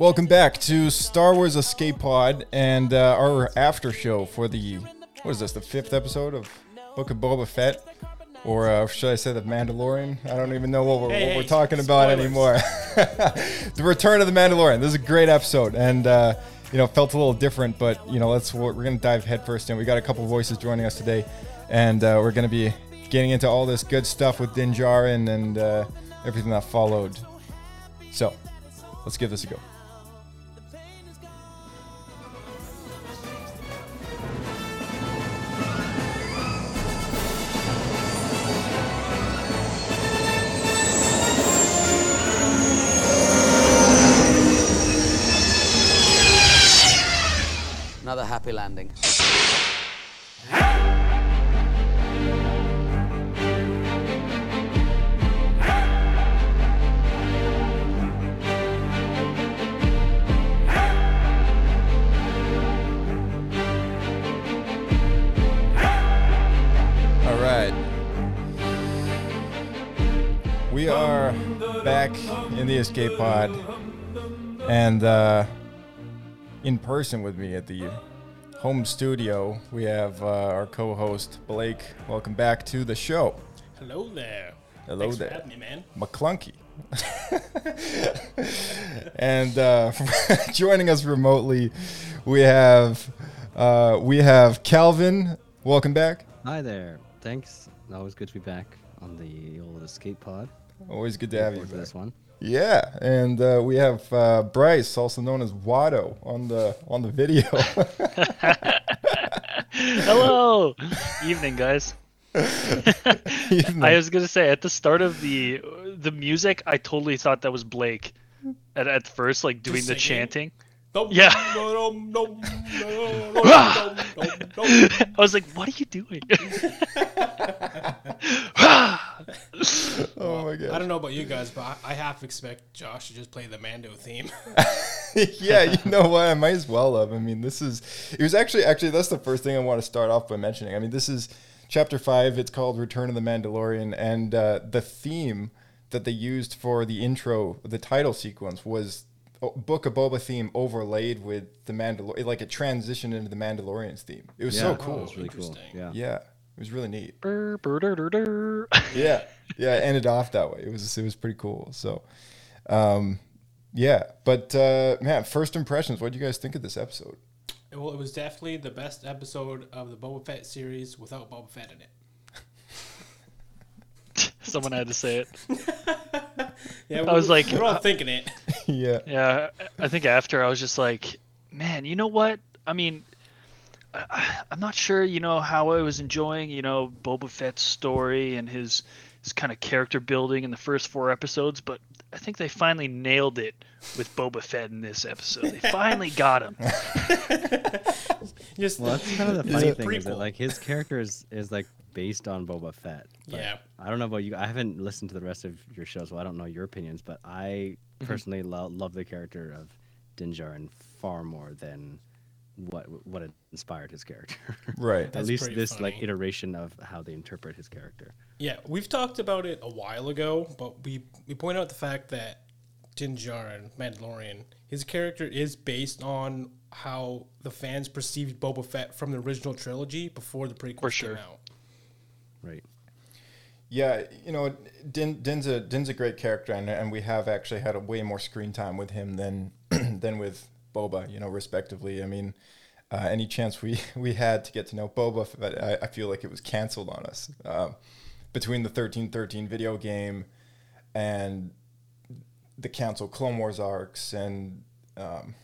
Welcome back to Star Wars Escape Pod and uh, our after show for the what is this? The fifth episode of Book of Boba Fett, or uh, should I say the Mandalorian? I don't even know what we're, Hey, what we're talking about anymore. the Return of the Mandalorian. This is a great episode, and uh, you know felt a little different, but you know let's we're, we're gonna dive headfirst in. We got a couple voices joining us today, and uh, we're gonna be getting into all this good stuff with Din Djarin and uh, everything that followed. So, let's give this a go. Another happy landing. All right. We are back in the escape pod and uh, in person with me at the home studio. We have uh, our co host, Blake. Welcome back to the show. Hello there. Hello Thanks there. For having me, man. McClunky. and uh, joining us remotely, we have uh, we have Calvin. Welcome back. Hi there. Thanks. Always good to be back on the old escape pod. Always good to Looking have you. For back. this one. Yeah, and uh, we have uh, Bryce, also known as Watto, on the on the video. Hello, evening, guys. Evening. I was gonna say at the start of the the music, I totally thought that was Blake at, at first, like doing the singing? chanting. Yeah. I was like, "What are you doing?" Oh my god! I don't know about you guys, but I, I half expect Josh to just play the Mando theme. yeah, you know what? I might as well have. I mean, this is. It was actually actually that's the first thing I want to start off by mentioning. I mean, this is chapter five. It's called Return of the Mandalorian, and uh, the theme that they used for the intro, the title sequence, was Book of Boba theme overlaid with the Mandalorian. Like it transitioned into the Mandalorian's theme. It was so Yeah, cool. It was really cool. Yeah. Yeah, it was really neat. Brr, brr, dur, dur, dur. yeah yeah it ended off that way it was it was pretty cool so um yeah but uh man first impressions what do you guys think of this episode well, it was definitely the best episode of the Boba Fett series without Boba Fett in it. Someone had to say it. Yeah, I was we're- like, we're all uh, thinking it. yeah Yeah, I think after I was just like, man, you know what? I mean, I, I'm not sure, you know, how I was enjoying, you know, Boba Fett's story and his his kind of character building in the first four episodes, but I think they finally nailed it with Boba Fett in this episode. They finally got him. Just Well, that's kind of the funny a thing is that like his character is, is like based on Boba Fett. but Yeah. I don't know about you. I haven't listened to the rest of your shows, so I don't know your opinions. But I Mm-hmm. personally lo- love the character of Din Djarin far more than what what inspired his character. right At That's least pretty this like iteration of how they interpret his character. Yeah, we've talked about it a while ago, but we we point out the fact that Din Djarin, Mandalorian, his character is based on how the fans perceived Boba Fett from the original trilogy before the prequels For sure. came out. Right. yeah you know Din, din's a din's a great character and, and we have actually had a way more screen time with him than than with boba you know respectively i mean uh, any chance we we had to get to know boba but I, I feel like it was canceled on us um, between the 1313 video game and the canceled Clone Wars arcs, and um,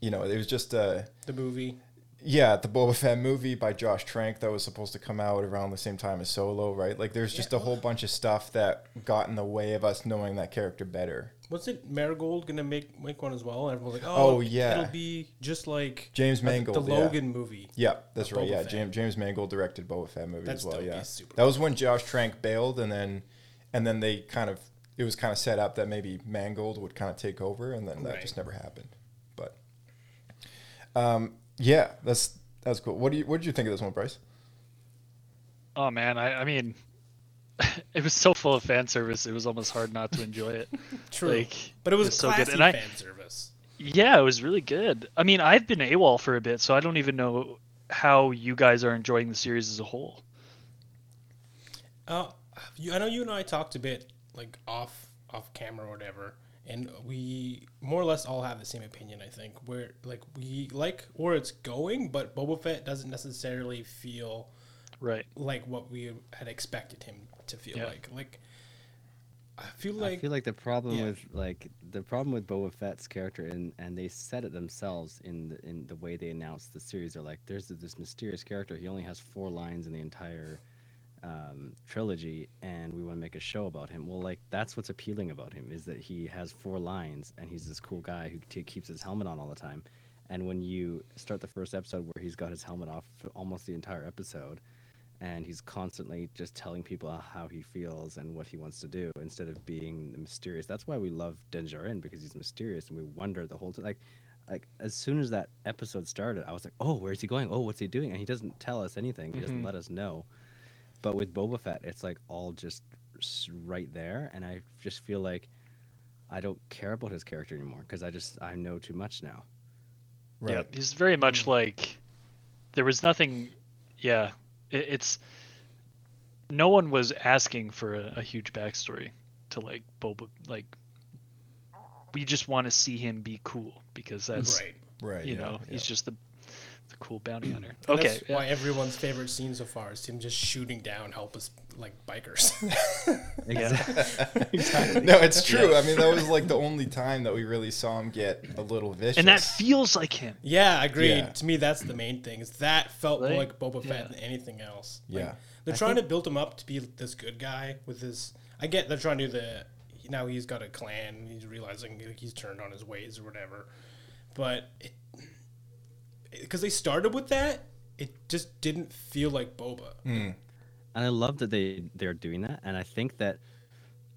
you know, it was just uh, The movie. yeah, the Boba Fett movie by Josh Trank that was supposed to come out around the same time as Solo, right? Like, there's just a whole bunch of stuff that got in the way of us knowing that character better. Wasn't Mangold gonna make make one as well? And everyone's like, oh, Oh, yeah. it'll be just like James Mangold, the yeah. Logan movie. Yeah, that's right. Boba Yeah, Fett. James James Mangold directed Boba Fett movie That's as well. Yeah, super that was when Josh Trank bailed, and then and then they kind of it was kind of set up that maybe Mangold would kind of take over, and then that Right. just never happened. But um, yeah, that's that's cool. What do you what did you think of this one, Bryce? Oh man, I, I mean, it was so full of fan service. It was almost hard not to enjoy it. True, Like, but it was it's so good. And I- fan service. Yeah, it was really good. I mean, I've been AWOL for a bit, so I don't even know how you guys are enjoying the series as a whole. Uh, you, I know you and I talked a bit like off off camera or whatever, and we more or less all have the same opinion. I think where like we like where it's going, but Boba Fett doesn't necessarily feel Right. like what we had expected him to feel Yeah. like. Like I feel like I feel like the problem yeah. with like the problem with Boba Fett's character, and and they said it themselves in the, in the way they announced the series. They're like, there's this mysterious character. He only has four lines in the entire um, trilogy, and we want to make a show about him. Well, like that's what's appealing about him is that he has four lines, and he's this cool guy who t- keeps his helmet on all the time. And when you start the first episode where he's got his helmet off for almost the entire episode, and he's constantly just telling people how he feels and what he wants to do instead of being mysterious. That's why we love Din Djarin because he's mysterious and we wonder the whole time. Like, like as soon as that episode started, I was like, "Oh, where's he going? Oh, what's he doing?" And he doesn't tell us anything. He doesn't Mhm. let us know. But with Boba Fett, it's like all just right there, and I just feel like I don't care about his character anymore because I just I know too much now. Yeah, he's very much like there was nothing. Yeah, it, it's no one was asking for a, a huge backstory to like Boba. Like we just want to see him be cool because that's right. Right. you yeah, know he's just the the cool bounty hunter. Okay, That's why everyone's favorite scene so far is him just shooting down helpless like bikers. Exactly. exactly. no, it's true. I mean, that was like the only time that we really saw him get a little vicious. and that feels like him. yeah, agreed. Yeah. To me, that's the main thing. Is that felt more like Boba Fett Yeah. than anything else. Like, Yeah. they're trying think- to build him up to be this good guy with his. I get they're trying to do the. Now he's got a clan. and He's realizing he's turned on his ways or whatever, but because they started with that, it just didn't feel like Boba. Hmm. and I love that they they're doing that. And I think that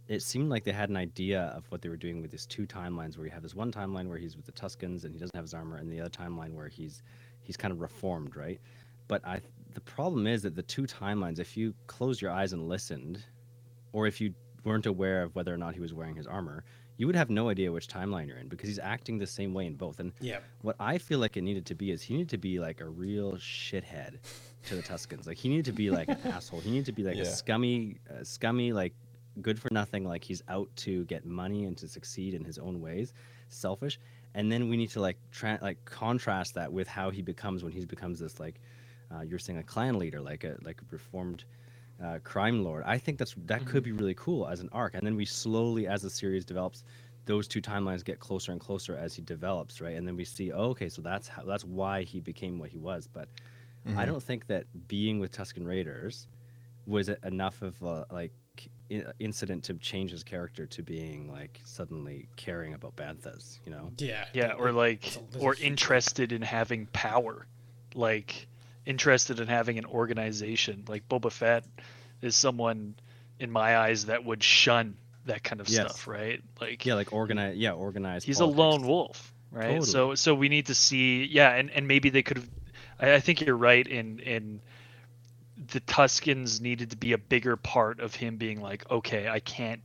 it seemed like they had an idea of what they were doing with these two timelines, where you have this one timeline where he's with the Tuscans and he doesn't have his armor, and the other timeline where he's he's kind of reformed, right? But I the problem is that the two timelines, if you close your eyes and listened, or if you weren't aware of whether or not he was wearing his armor, you would have no idea which timeline you're in because he's acting the same way in both. And Yeah. what I feel like it needed to be is he needed to be like a real shithead to the Tuscans. Like he needed to be like an asshole. He needed to be like Yeah. a scummy, uh, scummy, like good for nothing. Like he's out to get money and to succeed in his own ways, selfish. And then we need to like tra- like contrast that with how he becomes when he becomes this like uh, you're saying a clan leader, like a like a reformed uh, crime lord. I think that's that could be really cool as an arc. And then we slowly, as the series develops, those two timelines get closer and closer as he develops, right? And then we see, oh, okay, so that's how that's why he became what he was. But I don't think that being with Tuscan Raiders was it enough of a like i- incident to change his character to being like suddenly caring about banthas, you know? Yeah. Yeah, or like, There's a- there's a or interested in having power, like interested in having an organization. Like Boba Fett is someone, in my eyes, that would shun that kind of Yes. stuff, right? Like, Yeah, like organize. Yeah, organized. he's politics. a lone wolf, right? Totally. So, so we need to see, yeah, and and maybe they could have. I, I think you're right in in the Tuscans needed to be a bigger part of him being like, okay, I can't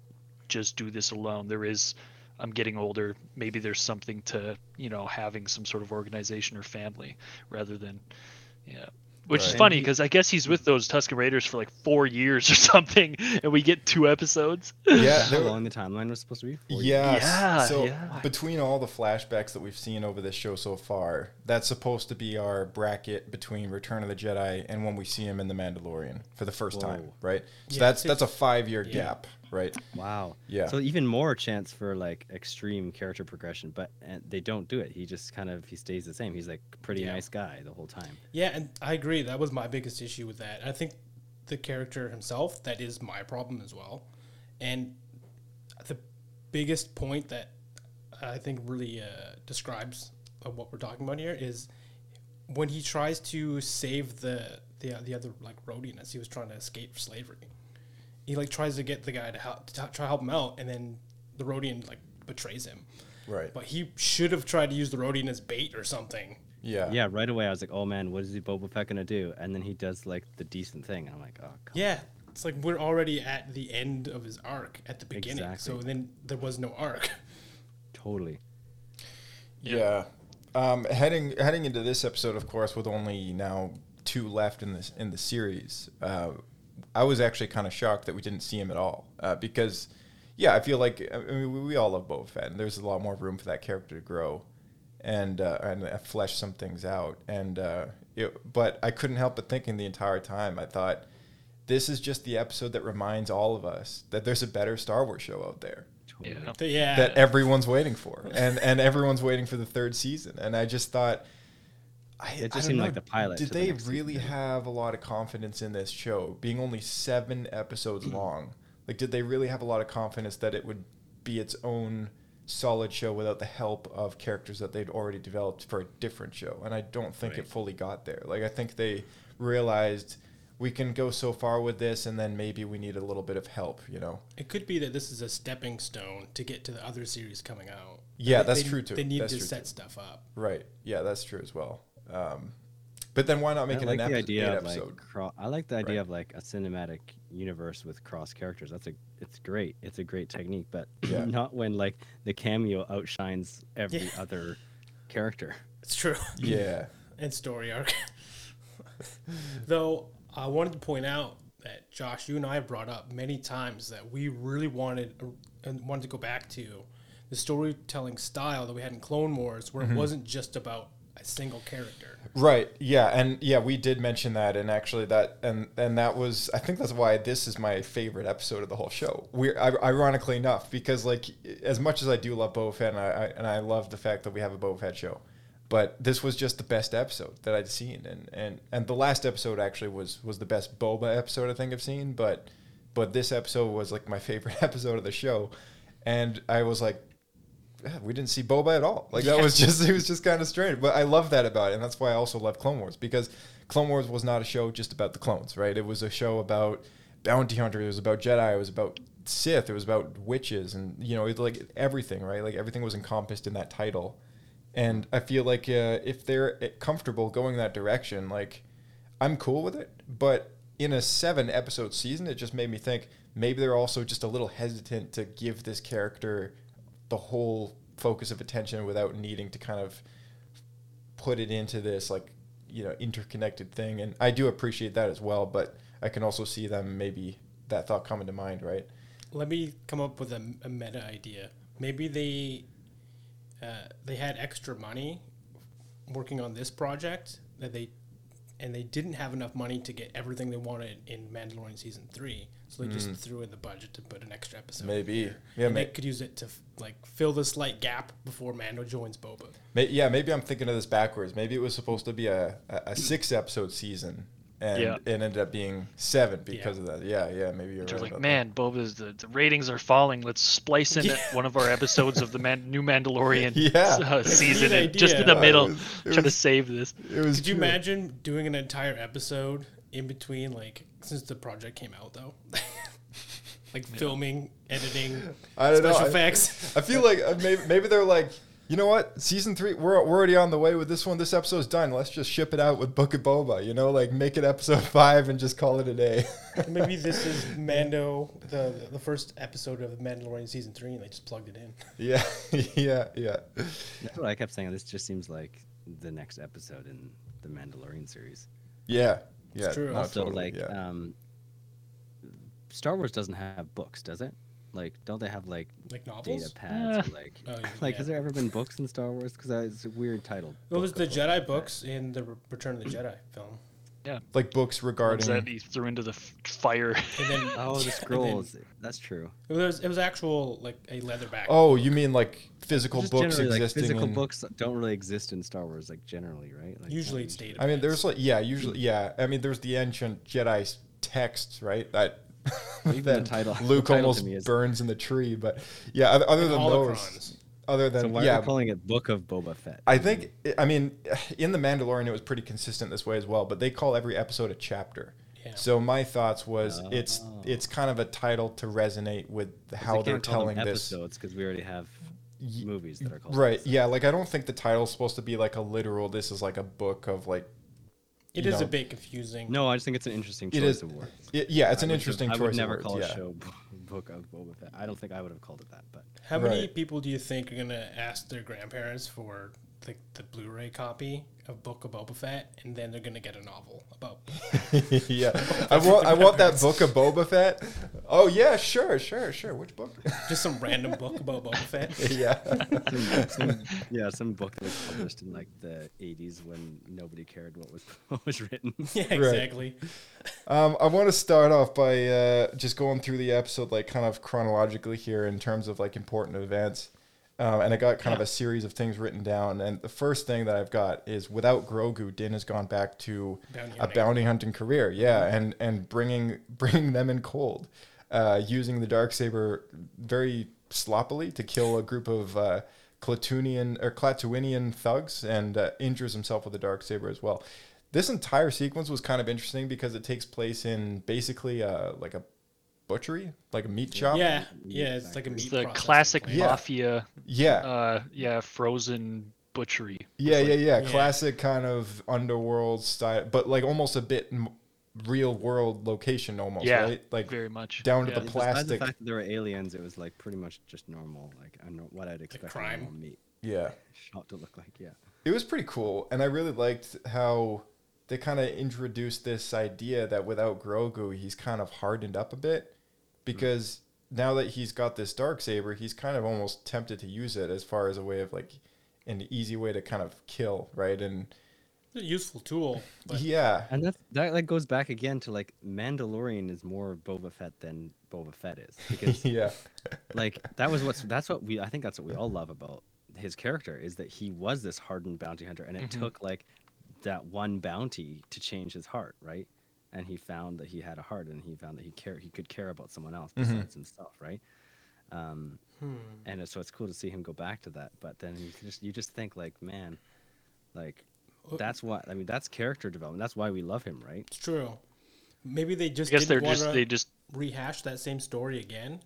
just do this alone. There is, I'm getting older. Maybe there's something to, you know, having some sort of organization or family rather than, yeah. Which is funny because I guess he's with those Tuscan Raiders for like four years or something, and we get two episodes. Yeah, How long the timeline was supposed to be? Four years? Yeah, So yeah. between all the flashbacks that we've seen over this show so far, that's supposed to be our bracket between Return of the Jedi and when we see him in The Mandalorian for the first time, right? So Yeah, that's that's a five year yeah. gap. Right? Wow. Yeah. So even more chance for like extreme character progression, but and they don't do it. He just kind of he stays the same. He's like pretty Yeah. nice guy the whole time. Yeah, and I agree. That was my biggest issue with that. I think the character himself, that is my problem as well. And the biggest point that I think really uh, describes uh, what we're talking about here is when he tries to save the the, the other like Rodian as he was trying to escape slavery. He like tries to get the guy to help to try to help him out, and then the Rodian like betrays him. Right. But he should have tried to use the Rodian as bait or something. Yeah. Yeah, right away I was like, oh man, what is he Boba Fett gonna do? And then he does like the decent thing, and I'm like, oh. Come Yeah, it's like we're already at the end of his arc at the beginning. Exactly. So then there was no arc. Totally. Yeah. Um, heading heading into this episode, of course, with only now two left in this in the series, uh, I was actually kind of shocked that we didn't see him at all. Uh, because, yeah, I feel like I mean, we, we all love Boba Fett, and there's a lot more room for that character to grow, and uh, and uh, flesh some things out. And uh, it, but I couldn't help but thinking the entire time, I thought, this is just the episode that reminds all of us that there's a better Star Wars show out there Yeah. yeah. that everyone's waiting for, and and everyone's waiting for the third season. And I just thought, I, It just I seemed know, like the pilot Did to the they really season. have a lot of confidence in this show, being only seven episodes mm. long? Like, did they really have a lot of confidence that it would be its own solid show without the help of characters that they'd already developed for a different show? And I don't think it fully got there. Like, I think they realized. We can go so far with this, and then maybe we need a little bit of help, you know. it could be that this is a stepping stone to get to the other series coming out. Yeah, They- that's they- true, too. They need That's to set too. stuff up. Right. Yeah, that's true as well. Um, but then why not make I it like an the epi- idea eight of episode? like cro- I like the idea Right. of like a cinematic universe with cross characters. That's a it's great. It's a great technique, but Yeah. not when like the cameo outshines every Yeah. other character. It's true. yeah. and story arc. Though I wanted to point out that Josh, you and I have brought up many times that we really wanted uh, and wanted to go back to the storytelling style that we had in Clone Wars, where it wasn't just about a single character. Right. Yeah, and yeah, we did mention that, and actually that, and and that was, I think that's why this is my favorite episode of the whole show. We're ironically enough, because like as much as I do love Boba Fett, and I, I and I love the fact that we have a Boba Fett show, but this was just the best episode that I'd seen, and and and the last episode actually was was the best Boba episode I think I've seen, but but this episode was like my favorite episode of the show, and I was like, yeah, we didn't see Boba at all. Like that was just it was just kind of strange. But I love that about it, and that's why I also love Clone Wars because Clone Wars was not a show just about the clones, right? It was a show about bounty hunters. It was about Jedi. It was about Sith. It was about witches, and you know, it, like everything, right? Like everything was encompassed in that title. And I feel like uh, if they're uh, comfortable going that direction, like I'm cool with it. But in a seven episode season, it just made me think maybe they're also just a little hesitant to give this character the whole focus of attention without needing to kind of put it into this like you know interconnected thing and i do appreciate that as well but i can also see them maybe that thought coming to mind right Let me come up with a, a meta idea. Maybe they uh, they had extra money working on this project that they and they didn't have enough money to get everything they wanted in Mandalorian season three, so they just threw in the budget to put an extra episode. Mm. Maybe. there. Yeah, they could use it to f- like fill the slight gap before Mando joins Boba. May- yeah maybe i'm thinking of this backwards maybe it was supposed to be a, a, a six episode season and Yeah. it ended up being seven because of that yeah yeah maybe you're They're right like, about man, Boba's the, the ratings are falling. Let's splice in one of our episodes of the man, new Mandalorian Yeah. uh, season, neat and just in the Uh, middle, it was- it trying to save this. that. it was Could you imagine doing an entire episode in between, like since the project came out though, like filming, editing, I don't special I- effects. I feel like uh, maybe, maybe they're like, you know what? Season three, we're, we're already on the way with this one. This episode's done. Let's just ship it out with Book of Boba. You know, like make it episode five and just call it a day. Maybe this is Mando, the the first episode of the Mandalorian season three, and they just plugged it in. yeah, yeah, yeah. That's what I kept saying. This just seems like the next episode in the Mandalorian series. Yeah, yeah. true. also, totally, like, yeah. um, Star Wars doesn't have books, does it? Like, don't they have like Like data novels. pads? or, like, Oh, yeah, like, yeah. has there ever been books in Star Wars? Because it's a weird title. It was the Jedi Boba books in the Return of the Jedi film. Yeah. like books regarding. that he threw into the f- fire. And then Oh, the and then scrolls. That's true. It was it was actual like a leatherback. Oh, you mean like physical Just books generally, like, existing? physical in- books don't really exist in Star Wars, like generally, right? Like, Usually it's data. I mean, there's like yeah, usually yeah. I mean, there's the ancient Jedi texts, right? That Even that the title- the Luke title to almost me is- burns in the tree. But yeah, other, other And than those, holocrons. other So than why yeah, they calling it Book of Boba Fett? I think I mean in the Mandalorian it was pretty consistent this way as well. But they call every episode a chapter. Yeah. So my thoughts was it's Oh. it's kind of a title to resonate with how they they're can't call them telling this. episodes because we already have movies that are called Right. episodes. Yeah. Like I don't think the title's supposed to be like a literal. This is like a book of like. It you is know, a bit confusing. No, I just think it's an interesting choice It is. of words. y- yeah, it's I an would- interesting I choice. would of never words, call yeah. a show B- Book of Boba Fett. I don't think I would have called it that, but How many people do you think are gonna ask their grandparents for the, the Blu-ray copy of Book of Boba Fett, and then they're gonna get a novel about? yeah, I want I want that book of Boba Fett. Oh yeah, sure, sure, sure. Which book? Just some random book about Boba Fett. yeah, some, some, yeah, some book that was published in like the '80s when nobody cared what was what was written. yeah, exactly. um, I want to start off by uh, just going through the episode like kind of chronologically here in terms of like important events. Um, and I got kind of a series of things written down. And the first thing that I've got is without Grogu, Din has gone back to Bounty a bounty hunting career. Yeah, and and bringing bringing them in cold, uh, using the dark saber very sloppily to kill a group of uh, Klatooinian or Klatooinian thugs, and uh, injures himself with the dark saber as well. This entire sequence was kind of interesting because it takes place in basically uh, like a butchery, like a meat shop. Yeah, yeah, it's like a meat. the classic plant. Yeah. mafia, yeah, uh, yeah, frozen butchery. yeah, yeah, yeah. Yeah. Classic kind of underworld style, but like almost a bit m- real world location, almost yeah, right? Like very much down to yeah. the Besides the plastic. fact that there were aliens, it was like pretty much just normal, like I know what I'd expect from crime. normal meat Yeah, shop to look like. Yeah, it was pretty cool, and I really liked how they kind of introduced this idea that without Grogu, he's kind of hardened up a bit because now that he's got this dark saber, he's kind of almost tempted to use it as far as a way of like an easy way to kind of kill, right? And It's a useful tool. But yeah, and that that like goes back again to like Mandalorian is more Boba Fett than Boba Fett is because yeah, like that was what's that's what we I think that's what we all love about his character is that he was this hardened bounty hunter and it mm-hmm. took like that one bounty to change his heart, right? And he found that he had a heart and he found that he care he could care about someone else besides himself, right? Um, and so it's cool to see him go back to that. But then you just you just think like, man, like that's what I mean. That's character development. That's why we love him, right? it's true. Maybe they just I guess they're just they just rehash that same story again.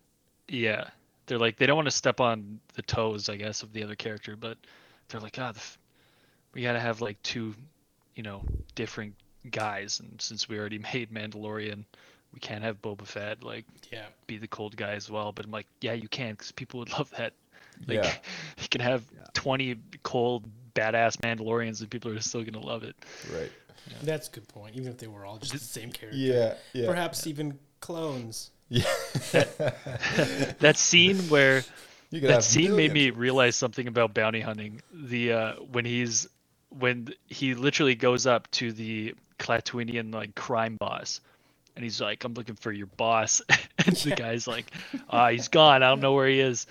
yeah they're like they don't want to step on the toes I guess of the other character, but they're like ah the f- we gotta have like two you know different guys, and since we already made Mandalorian, we can't have Boba Fett like Yeah. be the cold guy as well. But I'm like yeah you can because people would love that. Like Yeah. you can have 20 cold badass Mandalorians and people are still gonna love it. right. That's a good point. Even if they were all just the same character. Yeah, yeah. Perhaps even clones. Yeah. That scene where that have scene made me realize something about bounty hunting. The uh, when he's when he literally goes up to the Klatooinian like crime boss, and he's like, "I'm looking for your boss," and the guy's like, "Ah, he's gone. I don't know where he is."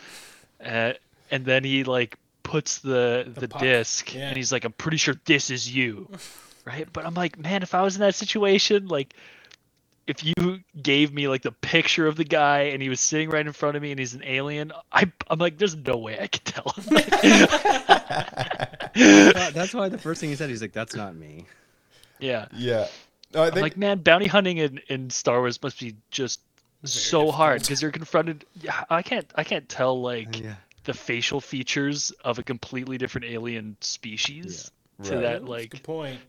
Uh, and then he like puts the the, puck, disc, yeah. and he's like, "I'm pretty sure this is you." right? But I'm like, man, if I was in that situation, like if you gave me like the picture of the guy and he was sitting right in front of me and he's an alien, I I'm like, there's no way I could tell. That's why the first thing he said, he's like, "That's not me." yeah. Yeah. No, I I'm like, man, bounty hunting in, in Star Wars must be just so hard because you're confronted. Yeah, I can't I can't tell like Yeah. the facial features of a completely different alien species to Right. that like good point.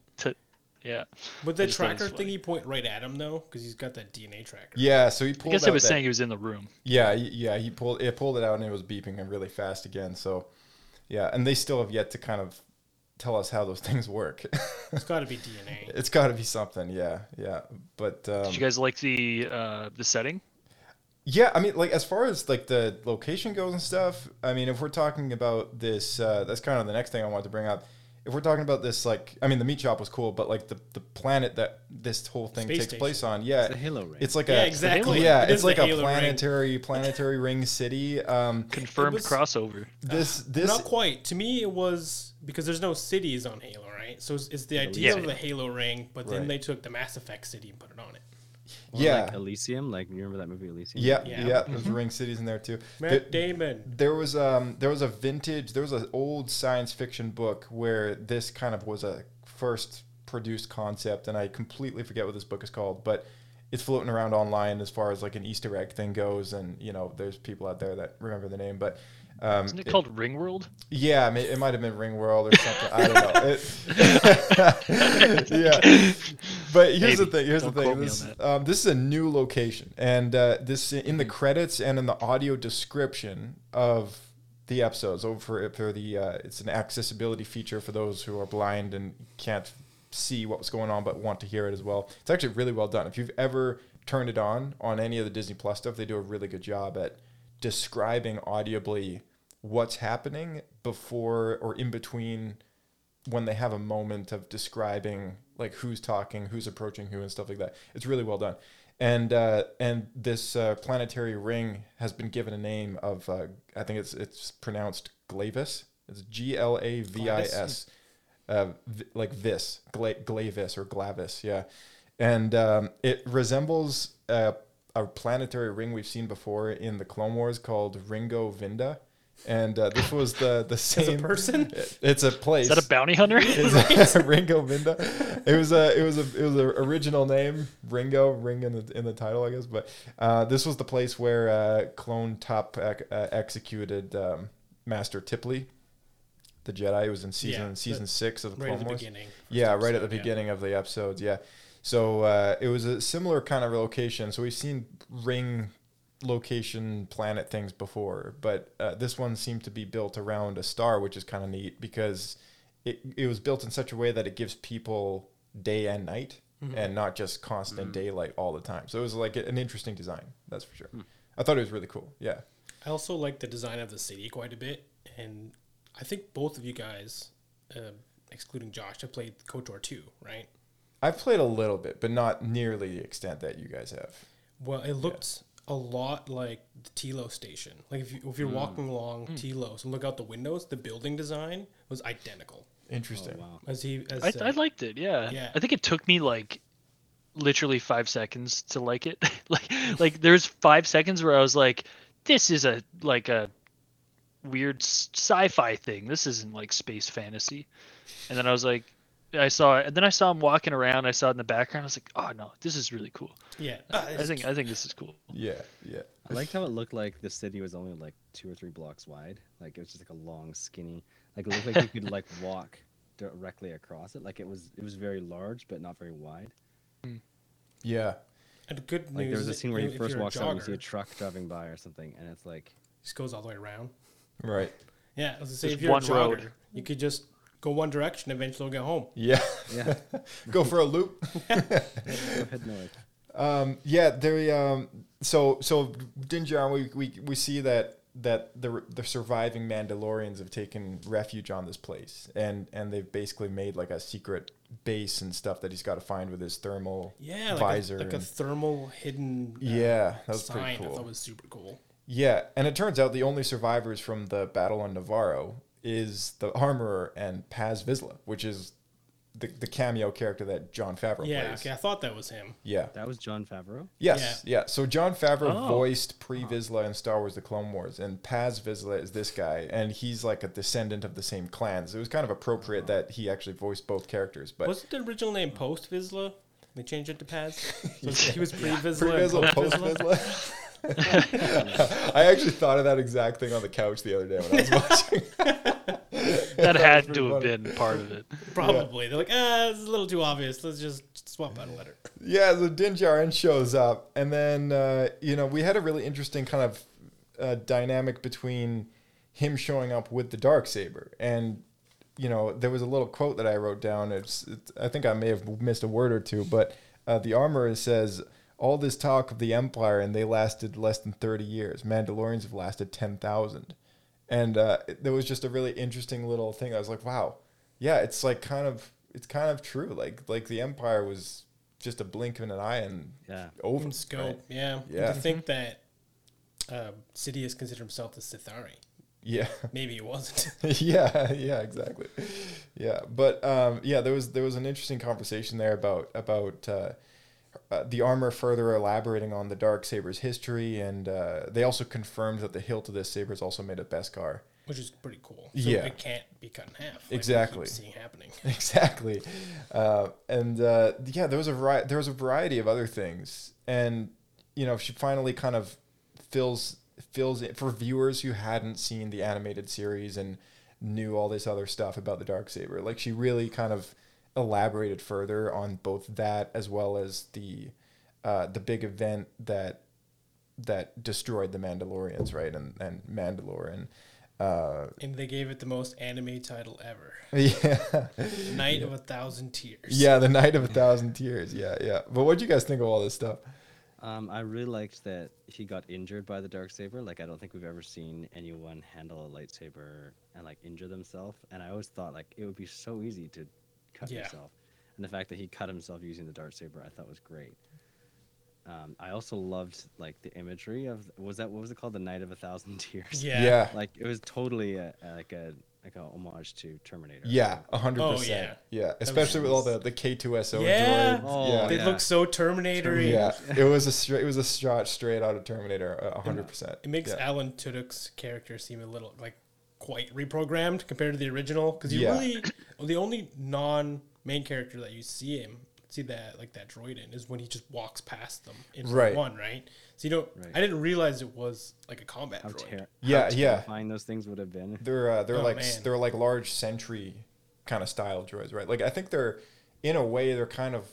To yeah. Would the I just thought it was tracker thingy point right at him though? Because he's got that DNA tracker. yeah. So he pulled. I pulled. guess it was that- saying he was in the room. Yeah, yeah. He pulled it pulled it out and it was beeping and really fast again. So, yeah, and they still have yet to kind of tell us how those things work. It's got to be DNA. it's got to be something. Yeah, yeah. But um, Did you guys like the uh the setting? Yeah, I mean, like as far as like the location goes and stuff. I mean, if we're talking about this, uh, that's kind of the next thing I want to bring up. If we're talking about this, like, I mean, the meat shop was cool, but like the, the planet that this whole thing Space takes place on, yeah, It's a Halo ring. It's like Yeah, a exactly. Yeah, It it's like a Halo ring. planetary planetary ring city. Um, Confirmed was- crossover. this this Not quite. To me, it was because there's no cities on Halo, right? So it's, it's the idea Yeah. of the Halo ring, but then Right. they took the Mass Effect city and put it on it. Or yeah. like Elysium. Like you remember that movie Elysium? yeah, Yeah. yeah, There's ring cities in there too. Matt There- Damon. there was um there was a vintage there was an old science fiction book where this kind of was a first produced concept and I completely forget what this book is called but it's floating around online as far as like an Easter egg thing goes and you know there's people out there that remember the name but um, Isn't it it- called Ringworld? yeah, ma- it might have been Ring World or something. I don't know. It, yeah, but here's the thing. Here's Don't the thing. This, um, this is a new location, and uh, this in the credits and in the audio description of the episodes. So for for the uh, it's an accessibility feature for those who are blind and can't see what's going on but want to hear it as well. It's actually really well done. If you've ever turned it on on any of the Disney Plus stuff, they do a really good job at describing audibly what's happening before or in between when they have a moment of describing like who's talking, who's approaching who, and stuff like that. It's really well done. And uh, and this uh, planetary ring has been given a name of uh, I think it's it's pronounced Glavis. It's G L A V I S, uh, v- like this Gla- Glavis or Glavis, yeah. And um, it resembles a, a planetary ring we've seen before in the Clone Wars called Ringo Vinda. And uh, this was the the same person? It's a place. Is that a bounty hunter? Is Ringo Vinda. It was a it was a it was an original name Ringo Ring in the in the title I guess, but uh, this was the place where uh, Clone Tup ec- uh, executed um, Master Tiplar, the Jedi. It was in season Yeah, season six of the right Clone the Wars. Yeah, right at the episode, yeah. beginning of the episodes. Yeah, so uh, it was a similar kind of location. So we've seen ring location planet things before, but uh, this one seemed to be built around a star, which is kind of neat because it it was built in such a way that it gives people day and night Mm-hmm. and not just constant daylight all the time. So it was like an interesting design, that's for sure. Hmm. I thought it was really cool. Yeah. I also like the design of the city quite a bit, and I think both of you guys, uh, excluding Josh, have played KOTOR 2, right? I've played a little bit, but not nearly the extent that you guys have. Well, it looked a lot like the Telos station. Like if you if you're walking along Telos and look out the windows, the building design was identical. Interesting. Wow. As he, as I, uh, I liked it. Yeah. Yeah. I think it took me like literally five seconds to like it. like like there's five seconds where I was like, this is a like a weird sci-fi thing. This isn't like space fantasy. And then I was like, I saw it, and then I saw him walking around. I saw it in the background. I was like, oh no, this is really cool. yeah. I ah, think I think this is cool. Yeah, yeah. I liked how it looked like the city was only like two or three blocks wide. Like it was just like a long, skinny. Like it looked like you could like walk directly across it. Like it was it was very large but not very wide. Hmm. Yeah. And good news. Like there was a scene where he if first you're a walks out and you see a jogger, truck driving by or something, and it's like just goes all the way around. Right. Yeah, I was gonna say Just if you're one a jogger, road. you could just go one direction. Eventually, get home. Yeah. yeah, Go for a loop. go ahead north. Um, yeah, they um, so so Dinjar, we, we we see that that the the surviving Mandalorians have taken refuge on this place, and and they've basically made like a secret base and stuff that he's got to find with his thermal Yeah, like a, like a thermal hidden. uh, yeah, that was sign. pretty I cool. thought was super cool. Yeah, and it turns out the only survivors from the battle on Navarro is the armorer and Paz Vizsla, which is the, the cameo character that Jon Favreau Yeah, plays. okay, I thought that was him. Yeah. That was Jon Favreau. Yes, yeah. So Jon Favreau Oh. voiced Pre Vizsla in Star Wars: The Clone Wars, and Paz Vizsla is this guy, and he's like a descendant of the same clans. It was kind of appropriate that he actually voiced both characters. But Wasn't the original name Post Vizsla? They changed it to Paz. So he was pre Pre Vizsla. and Vizsla, post post Vizsla. Vizsla. I actually thought of that exact thing on the couch the other day when I was watching. That had to have funny. been part of it. Probably. They're like, ah, this is a little too obvious. Let's just swap out a letter. Yeah, the Din Djarin shows up, and then uh, you know we had a really interesting kind of uh, dynamic between him showing up with the dark saber, and you know there was a little quote that I wrote down. It's, it's I think I may have missed a word or two, but uh, the armorer says. All this talk of the Empire, and they lasted less than 30 years. Mandalorians have lasted 10,000. And uh, there was just a really interesting little thing. I was like, wow, yeah, it's like kind of it's kind of true. Like like the Empire was just a blink of an eye and Yeah. over In scope, right? yeah. Yeah. To think that uh, Sidious considered himself the Sith'ari. Yeah. Maybe it wasn't. yeah, yeah, exactly. Yeah, but um, yeah, there was there was an interesting conversation there about about uh, uh, the armor further elaborating on the dark saber's history, and uh, they also confirmed that the hilt of this saber is also made of Beskar. which is pretty cool. So Yeah. it can't be cut in half. like Exactly. seeing happening. exactly, uh, and uh, yeah, there was a vari- there was a variety of other things, and you know, she finally kind of fills fills it for viewers who hadn't seen the animated series and knew all this other stuff about the dark saber. Like she really kind of elaborated further on both that as well as the uh, the big event that that destroyed the Mandalorians, right? And and Mandalore and uh, And they gave it the most anime title ever. yeah. Night of a Thousand Tears. Yeah, the night of a thousand tears. Yeah, yeah. But what do you guys think of all this stuff? Um, I really liked that he got injured by the dark saber. Like I don't think we've ever seen anyone handle a lightsaber and like injure themselves. And I always thought like it would be so easy to cut Yeah. yourself. And the fact that he cut himself using the dark saber, I thought was great. Um, I also loved like the imagery of was that what was it called the night of a thousand tears? Yeah. Yeah. Like it was totally a, a- like a like a homage to Terminator. Yeah, a hundred Oh, percent. yeah. Yeah, especially with all the the K two SO Yeah. droids. Oh, yeah, They yeah. look so Terminator yeah. It was a straight. It was a shot straight out of Terminator. A hundred percent. It makes yeah. Alan Tudyk's character seem a little like quite reprogrammed compared to the original because you Yeah. really the only non main character that you see him see that like that droid in is when he just walks past them in Right. one right so you don't Right. I didn't realize it was like a combat How, droid ter- Yeah, how yeah. terrifying those things would have been. They're uh, they're Oh, like man. they're like large sentry kind of style droids, right? Like I think they're in a way they're kind of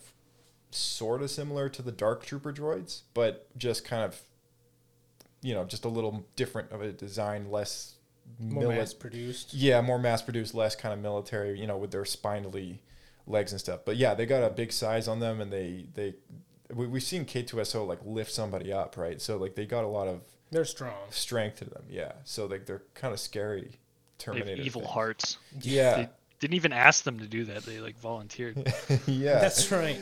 sort of similar to the Dark Trooper droids, but just kind of you know just a little different of a design, less more mili- mass produced Yeah, more mass produced, less kind of military, you know, with their spindly legs and stuff. But yeah, they got a big size on them, and they they we, we've seen K2SO like lift somebody up, right? So like they got a lot of they're strong strength to them, yeah. So like they're kind of scary. They have Terminator. evil things. hearts. Yeah, They didn't even ask them to do that. They like volunteered. yeah. that's right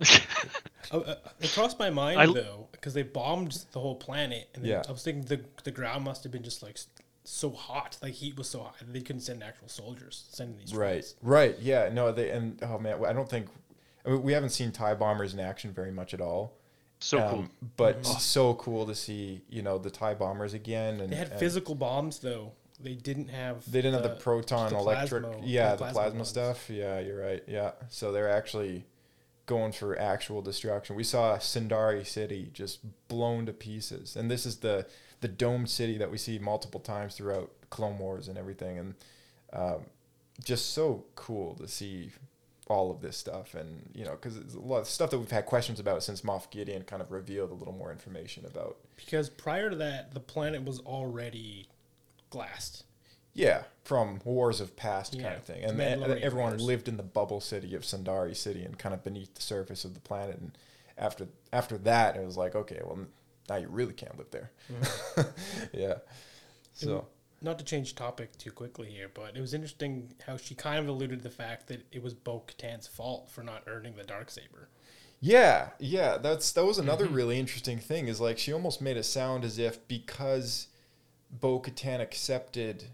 Uh, uh, it crossed my mind I- though because they bombed the whole planet and Yeah. I was thinking the the ground must have been just like s- so hot like heat was so hot they couldn't send actual soldiers sending these right, droids. right. Yeah, no, they and oh man, I don't think I mean, we haven't seen Tie bombers in action very much at all. So Um, cool. But it's so cool to see, you know, the Tie bombers again. And They had and physical bombs though. They didn't have. They didn't have the proton the electric. plasma- yeah, the the plasma plasma, stuff. Yeah, you're right. Yeah, so they're actually going for actual destruction. We saw Sundari City just blown to pieces, and this is the the domed city that we see multiple times throughout Clone Wars and everything, and um, just so cool to see all of this stuff, and you know, because a lot of stuff that we've had questions about since Moff Gideon kind of revealed a little more information about. because prior to that, the planet was already glassed. Yeah, from wars of past kind of thing, and everyone wars. lived in the bubble city of Sundari City and kind of beneath the surface of the planet. And after after that, it was like, okay, well, now you really can't live there. Mm-hmm. yeah. So Not to change topic too quickly here, but it was interesting how she kind of alluded to the fact that it was Bo Katan's fault for not earning the dark saber. yeah, yeah, that's that was another Mm-hmm. really interesting thing. Is like she almost made it sound as if because Bo Katan accepted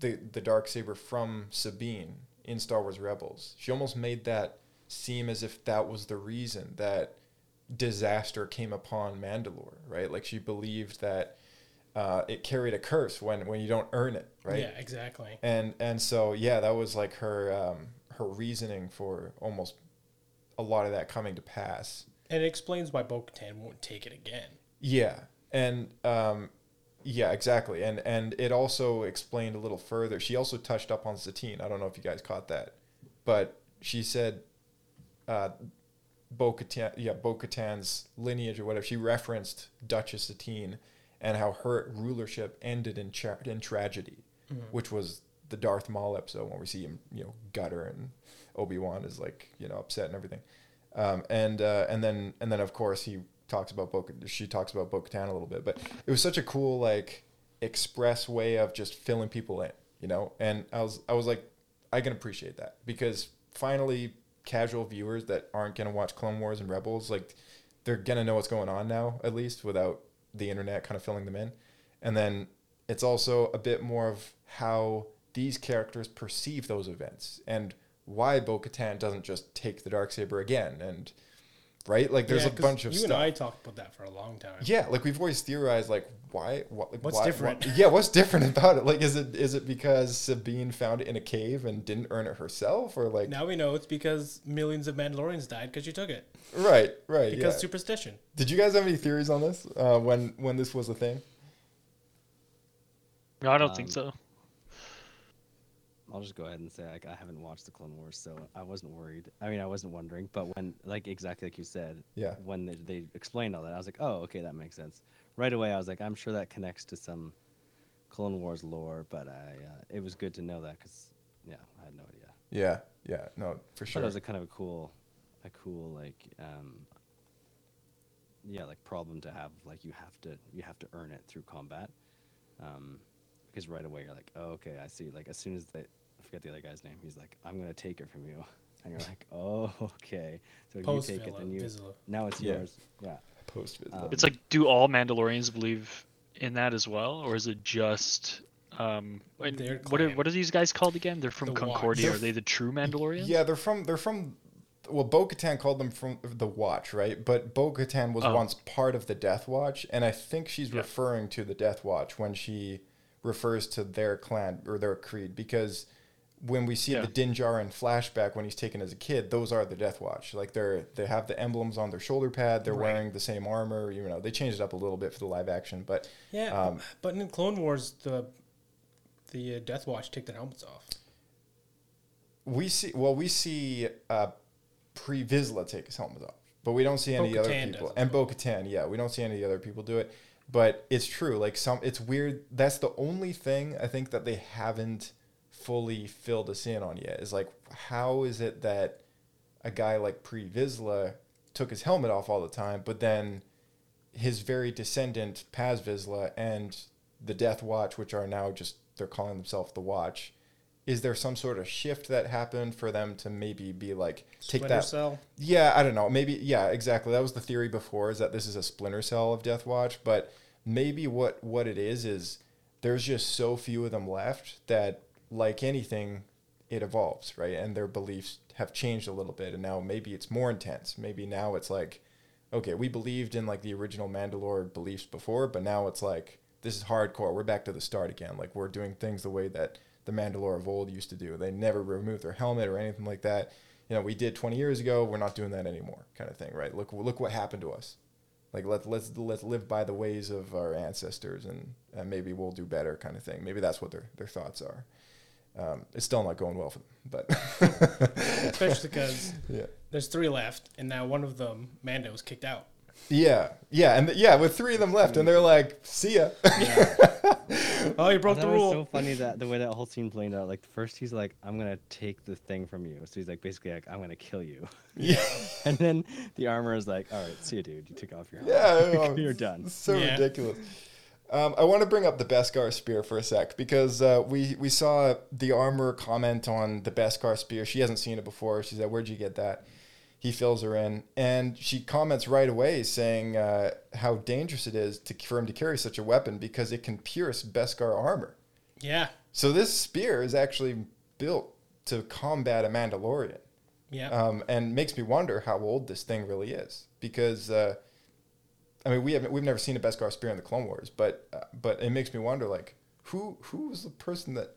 the the dark saber from Sabine in Star Wars Rebels, she almost made that seem as if that was the reason that disaster came upon Mandalore, right? Like she believed that uh, it carried a curse when when you don't earn it, right? Yeah, exactly. And and so yeah, that was like her um, her reasoning for almost a lot of that coming to pass. And it explains why Bo Katan won't take it again. Yeah, and um, yeah, exactly, and and it also explained a little further. She also touched up on Satine. I don't know if you guys caught that, but she said, uh, Bo Katan, yeah, Bo Katan's lineage or whatever. She referenced Duchess Satine and how her rulership ended in tra- in tragedy, which was the Darth Maul episode when we see him, you know, gutter and Obi Wan is like, you know, upset and everything. Um, and uh, and then and then of course he talks about Bo. She talks about Bo Katan a little bit, but it was such a cool like express way of just filling people in, you know. And I was I was like, I can appreciate that because finally, casual viewers that aren't gonna watch Clone Wars and Rebels, like they're gonna know what's going on now, at least without the internet kind of filling them in. And then it's also a bit more of how these characters perceive those events and why Bo Katan doesn't just take the dark saber again and right like there's Yeah, a 'cause bunch of stuff. you stuff. and I talked about that for a long time. Yeah, like we've always theorized, like why, what, like, What's why- different? why- yeah, what's different about it? Like, is it is it because Sabine found it in a cave and didn't earn it herself, or like, Now we know it's because millions of Mandalorians died because you took it. right, right? Because yeah. superstition. Did you guys have any theories on this uh, when when this was a thing? No, I don't think Um, so. I'll just go ahead and say like I haven't watched the Clone Wars, so I wasn't worried. I mean, I wasn't wondering, but when like exactly like you said, Yeah. when they, they explained all that, I was like, oh, okay, that makes sense. Right away, I was like, I'm sure that connects to some Clone Wars lore, but I uh, it was good to know that because yeah, I had no idea. Yeah, yeah, no, for But sure. it was a kind of a cool, a cool like um, yeah, like problem to have. Like you have to you have to earn it through combat. Um, because right away you're like, oh, okay, I see. Like as soon as they, forget the other guy's name. He's like, I'm gonna take it from you, and you're like, oh, okay. So if you Post take it, then you Vizsla. now it's Yeah. yours. Yeah. Paz Vizsla. Um, It's like, do all Mandalorians believe in that as well, or is it just um? and what are what are these guys called again? They're from The Concordia. They're Are they the true Mandalorians? yeah, they're from they're from. Well, Bo Katan called them from the Watch, right? But Bo Katan was Oh. once part of the Death Watch, and I think she's Yeah. referring to the Death Watch when she refers to their clan or their creed because when we see Yeah. the Din Djarin flashback when he's taken as a kid, those are the Death Watch. Like they're they have the emblems on their shoulder pad. They're Right. wearing the same armor. You know, they changed it up a little bit for the live action, but Yeah, Um, but in Clone Wars, the the uh, Death Watch take their helmets off. we see well we see uh, pre Vizsla take his helmet off, but we don't see any other Bo-Katan people. And Bo Katan, yeah, we don't see any of the other people do it. But it's true. Like some, it's weird. That's the only thing I think that they haven't fully filled us in on yet. Is like, how is it that a guy like Pre Vizsla took his helmet off all the time, but then his very descendant Paz Vizsla and the Death Watch, which are now just they're calling themselves the Watch. Is there some sort of shift that happened for them to maybe be like take Splinter that? Cell. Yeah, I don't know. Maybe yeah, exactly. That was the theory before is that this is a splinter cell of Death Watch, but maybe what what it is is there's just so few of them left that like anything it evolves, right? And their beliefs have changed a little bit and now maybe it's more intense. Maybe now it's like okay, we believed in like the original Mandalore beliefs before, but now it's like this is hardcore. We're back to the start again. Like we're doing things the way that the Mandalore of old used to do. They never removed their helmet or anything like that. You know, we did 20 years ago. We're not doing that anymore, kind of thing, right? Look, look what happened to us. Like let let's let's live by the ways of our ancestors, and, and maybe we'll do better, kind of thing. Maybe that's what their their thoughts are. Um, it's still not going well for them, but Especially because yeah. there's three left, and now one of them, Mando, was kicked out. Yeah, yeah, and th- yeah, with three of them left, and they're like, "See ya." Oh, you broke thought the it was rule. so funny that the way that whole scene played out. Like first he's like, "I'm gonna take the thing from you," so he's like basically like, "I'm gonna kill you," yeah, and then the armor is like, "All right, see you, dude. You took off your yeah, helmet. I you're done." It's so Yeah. ridiculous. Um, I want to bring up the Beskar spear for a sec because uh, we we saw the armor comment on the Beskar spear. She hasn't seen it before. She said, "Where'd you get that?" He fills her in, and she comments right away saying uh, how dangerous it is to, for him to carry such a weapon because it can pierce Beskar armor. Yeah, So this spear is actually built to combat a Mandalorian yeah. um, and makes me wonder how old this thing really is because uh, I mean we haven't we've never seen a Beskar spear in the Clone Wars, but uh, but it makes me wonder like who who was the person that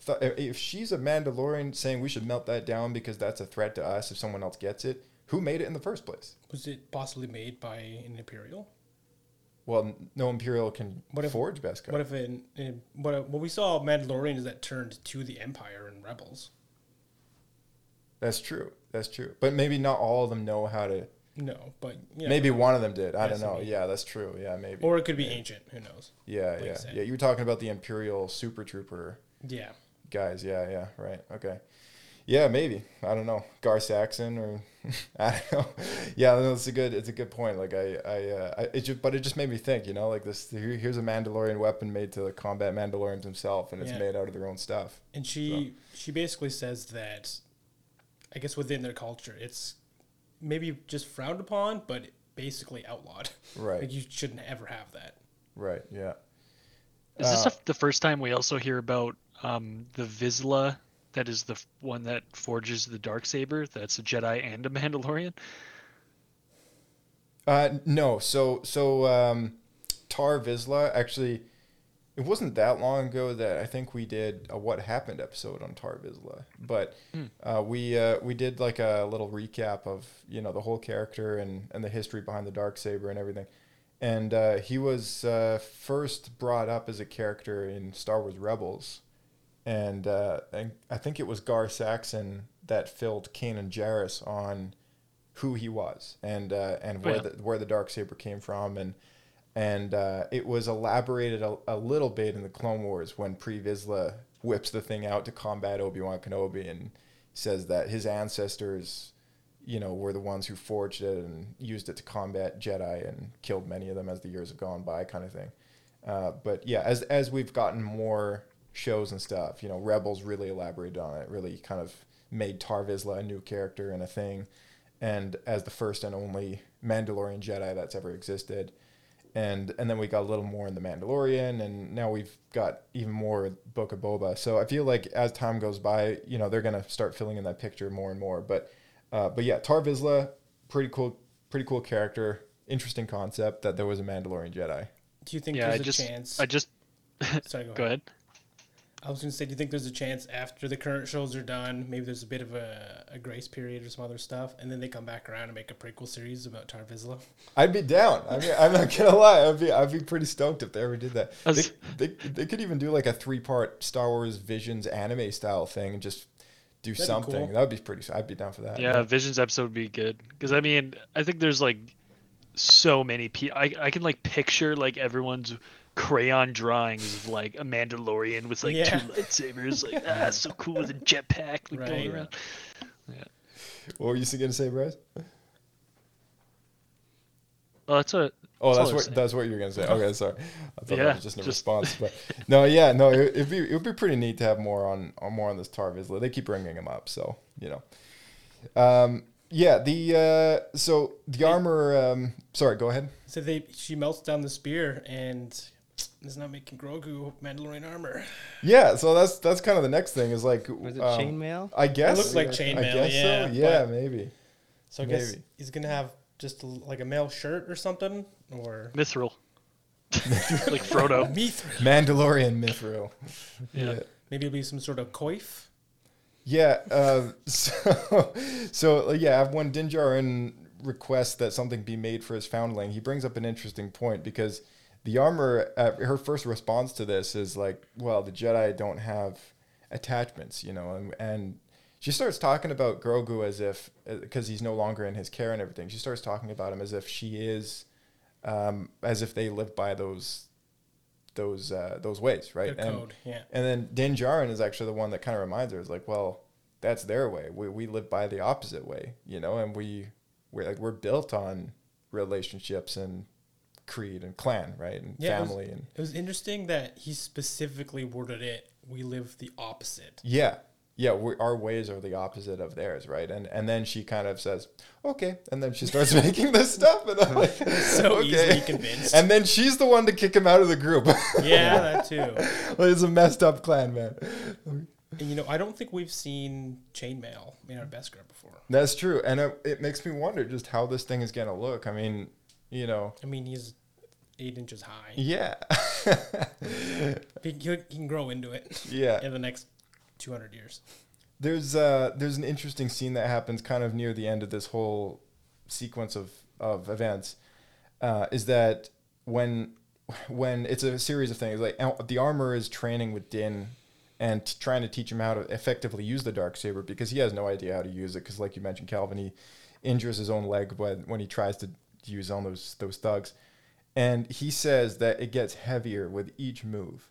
thought if- if she's a Mandalorian saying we should melt that down because that's a threat to us if someone else gets it, who made it in the first place? was it possibly made by an Imperial? Well, no Imperial can What if- forge Beskar. What if in, in what if- what we saw Mandalorians that turned to the Empire and Rebels? that's true. That's true. But maybe not all of them know how to. No, but yeah, Maybe one of them did. I don't know. Yeah, that's true. Yeah, maybe. or it could be ancient. Who knows? yeah, like yeah, yeah. You were talking about the Imperial Super Trooper Yeah, guys. Yeah, yeah, right. Okay. Yeah, maybe. I don't know. Gar Saxon or I don't know. Yeah, no, it's a good it's a good point. Like I I, uh, I it just, but it just made me think. You know, like this. Here, here's a Mandalorian weapon made to combat Mandalorians himself, and it's Yeah. made out of their own stuff. And she she basically says that, I guess within their culture, it's maybe just frowned upon, but basically outlawed. Right. Like you shouldn't ever have that. Right. Yeah. Is this Uh, the- the first time we also hear about um, the Vizsla? That is the one that forges the dark saber. That's a Jedi and a Mandalorian. Uh, no. So so um, Tar Vizsla actually, it wasn't that long ago that I think we did a What Happened episode on Tar Vizsla, but uh, we uh, we did like a little recap of you know the whole character and and the history behind the dark saber and everything. And uh, he was uh, first brought up as a character in Star Wars Rebels, and, uh, and I think it was Gar Saxon that filled Kanan Jarrus on who he was and uh, and where yeah. the where the dark saber came from and and uh, it was elaborated a, a little bit in the Clone Wars when Pre Vizsla whips the thing out to combat Obi Wan Kenobi and says that his ancestors, you know, were the ones who forged it and used it to combat Jedi and killed many of them as the years have gone by, kind of thing. Uh, but yeah, as as we've gotten more shows and stuff, you know, Rebels really elaborated on it, really kind of made Tar Vizsla a new character and a thing, and as the first and only Mandalorian Jedi that's ever existed. And and then we got a little more in the Mandalorian, and now we've got even more with Book of Boba. So I feel like as time goes by, you know, they're gonna start filling in that picture more and more. But uh, but yeah, Tar Vizsla, pretty cool, pretty cool character. Interesting concept that there was a Mandalorian Jedi. Do you think yeah, I there's a just chance? I just Sorry, go, go ahead. I was going to say, do you think there's a chance after the current shows are done, maybe there's a bit of a, a grace period or some other stuff, and then they come back around and make a prequel series about Tar Vizsla? I'd be down. I mean, I'm not gonna lie. I'd be I'd be pretty stoked if they ever did that. They, they, they could even do like a three part Star Wars Visions anime style thing and just do That'd something. cool. That would be pretty. I'd be down for that. Yeah, Visions episode would be good because I mean I think there's like so many people. I I can like picture like everyone's crayon drawings of like a Mandalorian with like Yeah. two lightsabers. Like ah, so cool with a jetpack like Right. going around. Yeah. What were you gonna say, Bryce? Oh, that's what. Oh, all that's I what saying. that's what you were gonna say. Okay, sorry. I thought Yeah, that was just a just- response, but no, yeah, no, it, it'd be it would be pretty neat to have more on, on more on this Tar Vizsla. They keep bringing him up, so you know. Um, yeah, the uh, so the armor. Um, sorry, go ahead. So they she melts down the spear and is not making Grogu Mandalorian armor. Yeah, so that's that's kind of the next thing is like Was it um, chainmail? I guess looked like I chainmail, guess yeah, so. Yeah, but- maybe. So I guess Maybe. he's gonna have just a, like a male shirt or something, or Mithril. like Frodo. Mithril. Mandalorian Mithril. Yeah. Maybe it'll be some sort of coif. Yeah. Uh, so, so uh, yeah, when Din Djarin requests that something be made for his foundling, he brings up an interesting point because the armor. Uh, her first response to this is like, "Well, the Jedi don't have attachments, you know," and, and she starts talking about Grogu as if because he's no longer in his care and everything. She starts talking about him as if she is, um, as if they live by those those uh, those ways, right? Their and, code, yeah. And then Din Djarin is actually the one that kind of reminds her is like, well, that's their way. We we live by the opposite way, you know, and we we're like we're built on relationships and creed and clan, right, and Yeah, it was- family and It was interesting that he specifically worded it. We live the opposite. yeah. Yeah, we, our ways are the opposite of theirs, right? And and then she kind of says, "Okay," and then she starts making this stuff, and I'm like, So okay. easily convinced. And then she's the one to kick him out of the group. Yeah, that too. Like, it's a messed up clan, man. And you know, I don't think we've seen chainmail in our Beskar before. That's true, and it, it makes me wonder just how this thing is gonna look. I mean, you know, I mean, he's eight inches high. yeah, He, he can grow into it. Yeah. In the next two hundred years. there's uh there's an interesting scene that happens kind of near the end of this whole sequence of of events. Uh, is that when when it's a series of things like the armor is training with Din and t- trying to teach him how to effectively use the dark saber because he has no idea how to use it because like you mentioned Calvin he injures his own leg when when he tries to use on those those thugs and he says that it gets heavier with each move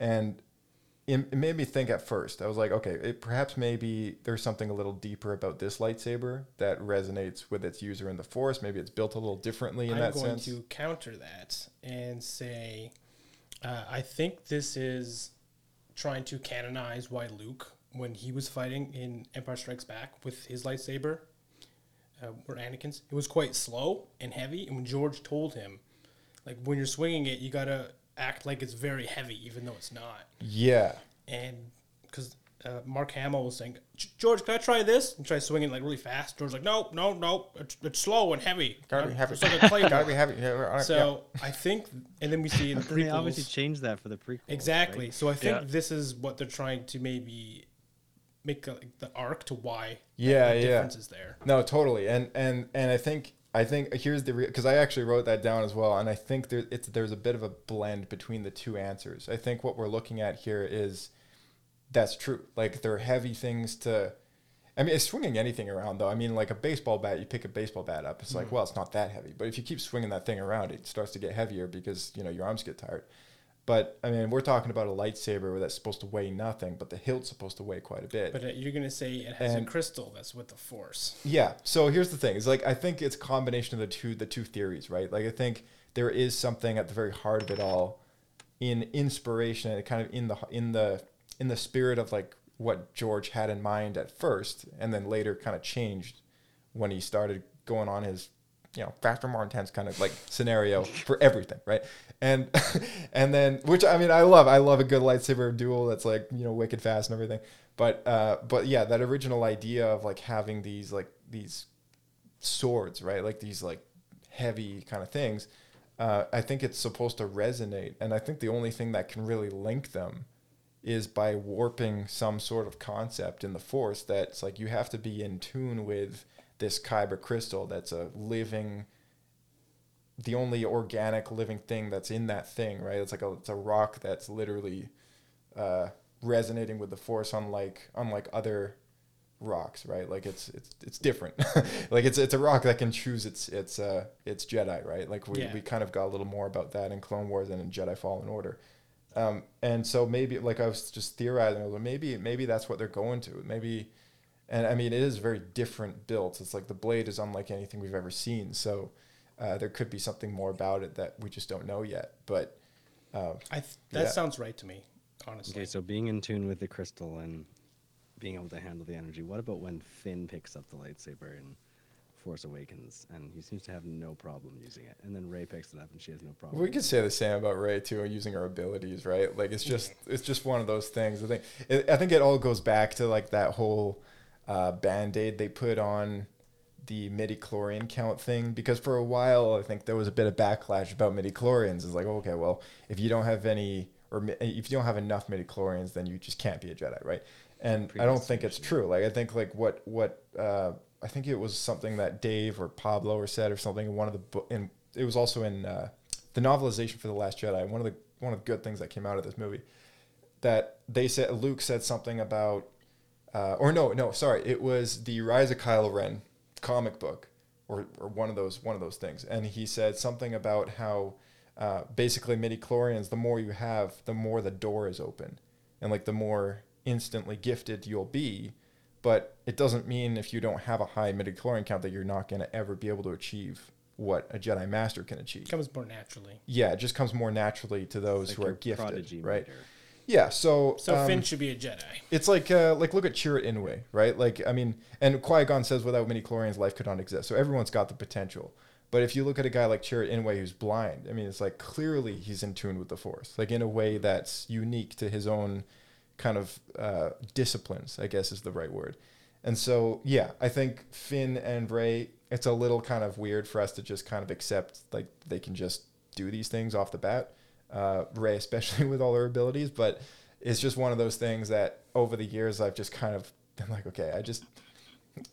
and it, it made me think at first. I was like, okay, it, perhaps maybe there's something a little deeper about this lightsaber that resonates with its user in the Force. Maybe it's built a little differently in I'm that going sense. to counter that and say, uh, I think this is trying to canonize why Luke, when he was fighting in Empire Strikes Back with his lightsaber, uh, or Anakin's, it was quite slow and heavy. And when George told him, like when you're swinging it, you gotta act like it's very heavy, even though it's not. Yeah, And because uh, Mark Hamill was saying, George, can I try this? And try swinging like really fast. George's like, no, no, no, it's, it's slow and heavy. gotta be heavy. It's like a claymore. Gotta be heavy. Yeah, all right, So I think, and then we see in the Then they obviously prequels changed that for the prequel. exactly. So I think Yeah. this is what they're trying to maybe make uh, like, the arc to why Yeah, the yeah. difference is there. No, totally. And and and I think I think here's the because I actually wrote that down as well, and I think there it's there's a bit of a blend between the two answers. I think what we're looking at here is that's true. Like they're heavy things to. I mean, it's swinging anything around though. I mean, like a baseball bat, you pick a baseball bat up. It's like, well, it's not that heavy, but if you keep swinging that thing around, it starts to get heavier because you know your arms get tired. But I mean, we're talking about a lightsaber that's supposed to weigh nothing, but the hilt's supposed to weigh quite a bit. But uh, you're gonna say it has And- a crystal that's with the Force. Yeah. So here's the thing: is like I think it's a combination of the two the two theories, right? Like I think there is something at the very heart of it all, in inspiration and kind of in the in the in the spirit of like what George had in mind at first, and then later kind of changed when he started going on his you know faster, more intense kind of like scenario for everything, right? And and then which I mean I love I love a good lightsaber duel that's like you know wicked fast and everything. But uh, but yeah, that original idea of like having these like these swords, right? Like these like heavy kind of things. Uh, I think it's supposed to resonate, and I think the only thing that can really link them is by warping some sort of concept in the force that's like you have to be in tune with this kyber crystal that's a living the only organic living thing that's in that thing right? It's like a it's a rock that's literally uh, resonating with the force unlike unlike other rocks right? Like it's it's it's different. Like it's it's a rock that can choose its its uh its jedi right? Like we, Yeah. we kind of got a little more about that in clone wars and in jedi fallen order. Um and so maybe like i was just theorizing I was like, maybe maybe that's what they're going to. Maybe and i mean it is very different built it's like the blade is unlike anything we've ever seen so uh, there could be something more about it that we just don't know yet but uh, I th- that Yeah. sounds right to me, honestly. Okay, so being in tune with the crystal and being able to handle the energy. What about when Finn picks up the lightsaber in Force Awakens and he seems to have no problem using it, and then Rey picks it up and she has no problem. We could say the same about Rey too, using her abilities, right? Like it's just it's just one of those things. I think it, I think it all goes back to like that whole uh, band aid they put on the midi chlorian count thing because for a while I think there was a bit of backlash about midi chlorians. It's like okay, well if you don't have any or if you don't have enough midi chlorians, then you just can't be a Jedi, right? And I don't think it's true. Like I think like what what uh, I think it was something that Dave or Pablo or said or something in one of the book and it was also in uh, the novelization for the Last Jedi. One of the one of the good things that came out of this movie that they said Luke said something about uh, or no no sorry it was the Rise of Kylo Ren comic book or, or one of those one of those things and he said something about how uh, basically midi chlorians the more you have the more the door is open and like the more instantly gifted you'll be but it doesn't mean if you don't have a high midi chlorian count that you're not going to ever be able to achieve what a Jedi Master can achieve It comes more naturally. yeah, it just comes more naturally to those Like who are gifted, right? meter. Yeah, so So um, Finn should be a Jedi. it's like uh, like look at Chirrut Îmwe, right? Like I mean, and Qui Gon says without midi chlorians, life could not exist. So everyone's got the potential. But if you look at a guy like Chirrut Îmwe who's blind, I mean, it's like clearly he's in tune with the Force, like in a way that's unique to his own kind of uh, disciplines, I guess is the right word. And so, yeah, I think Finn and Rey, it's a little kind of weird for us to just kind of accept like they can just do these things off the bat. Uh, Rey, especially with all her abilities, but it's just one of those things that over the years I've just kind of been like, okay, I just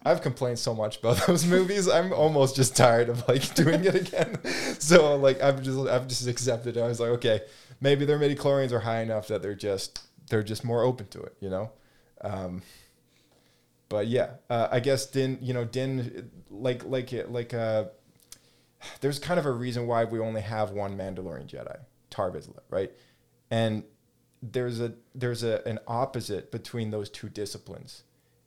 I've complained so much about those movies. I'm almost just tired of like doing it again. so like I've just I've just accepted it. I was like, okay, maybe their midi chlorians are high enough that they're just they're just more open to it, you know. Um, but yeah, uh, I guess Din, you know, Din, like like like uh, there's kind of a reason why we only have one Mandalorian Jedi, Tar Vizsla, right? And there's a there's a an opposite between those two disciplines,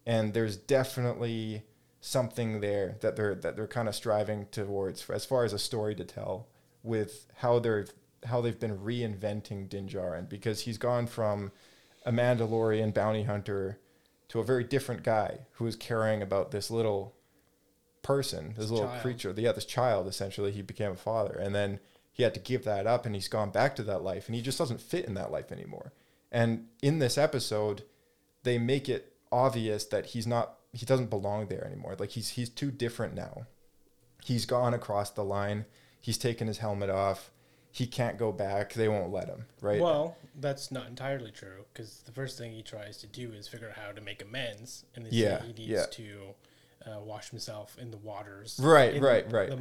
and there's definitely something there that they're that they're kind of striving towards as far as a story to tell with how they're how they've been reinventing Din Djarin because he's gone from a Mandalorian bounty hunter to a very different guy who is caring about this little person, this little child. creature. Yeah, this child essentially. He became a father, and then he had to give that up, and he's gone back to that life, and he just doesn't fit in that life anymore. And in this episode, they make it obvious that he's not, he doesn't belong there anymore. Like he's he's too different now. He's gone across the line. He's taken his helmet off. He can't go back. They won't let him. Right. Well, that's not entirely true because the first thing he tries to do is figure out how to make amends, and they Yeah, he needs yeah. to uh, wash himself in the waters, Right, right, the- right. the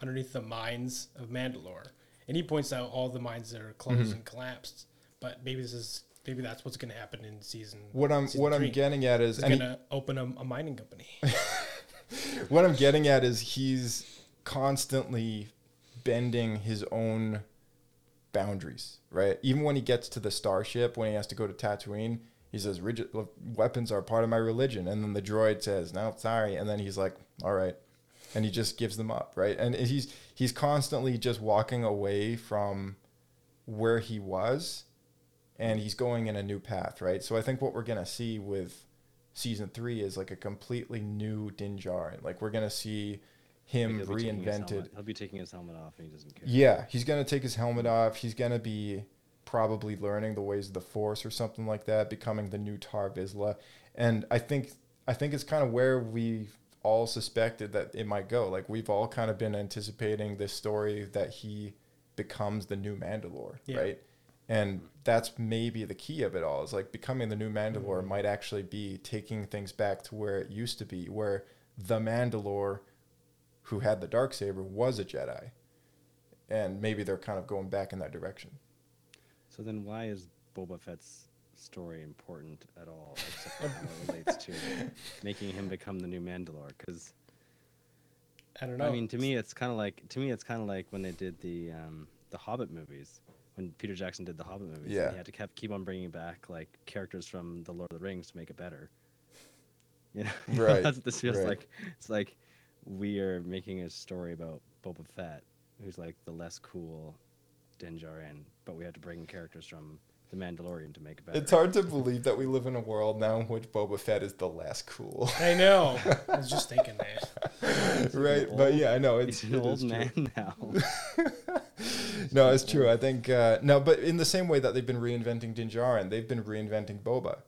underneath the mines of Mandalore, and he points out all the mines that are closed Mm-hmm. and collapsed. But maybe this is maybe that's what's going to happen in season. what I'm season what three. I'm getting at is He's going to open a, a mining company. what I'm getting at is he's constantly bending his own boundaries, right? Even when he gets to the starship, when he has to go to Tatooine, he says, "Rigid weapons are part of my religion," and then the droid says, "No, sorry," and then he's like, "All right," and he just gives them up, right? And he's he's constantly just walking away from where he was, and he's going in a new path, right? So I think what we're gonna see with season three is like a completely new Din Djarin. Like we're gonna see him He'll be reinvented. helmet- He'll be taking his helmet off and he doesn't care. Yeah, he's gonna take his helmet off. He's gonna be probably learning the ways of the Force or something like that, becoming the new Tar Vizsla. And I think I think it's kind of where we all suspected that it might go. Like we've all kind of been anticipating this story that he becomes the new Mandalore, Yeah. right? And that's maybe the key of it all. Is like becoming the new Mandalore mm-hmm. might actually be taking things back to where it used to be, where the Mandalore who had the dark saber was a Jedi, and maybe they're kind of going back in that direction. So then, why is Boba Fett's story important at all, except for how it relates to making him become the new Mandalore? Because I don't know. I mean, to me, it's kind of like to me, it's kind of like when they did the um, the Hobbit movies. When Peter Jackson did the Hobbit movies, Yeah. he had to kept, keep on bringing back like characters from the Lord of the Rings to make it better. You know, Right, That's what this feels right. like. It's like we are making a story about Boba Fett, who's like the less cool Din Djarin, but we had to bring in characters from the Mandalorian to make it better. It's hard to believe that we live in a world now in which Boba Fett is the last cool, I know. I was just thinking that. right? But yeah, I know it's He's an it old is true. man now. No, it's true. I think uh, no, but in the same way that they've been reinventing Din Djarin, they've been reinventing Boba,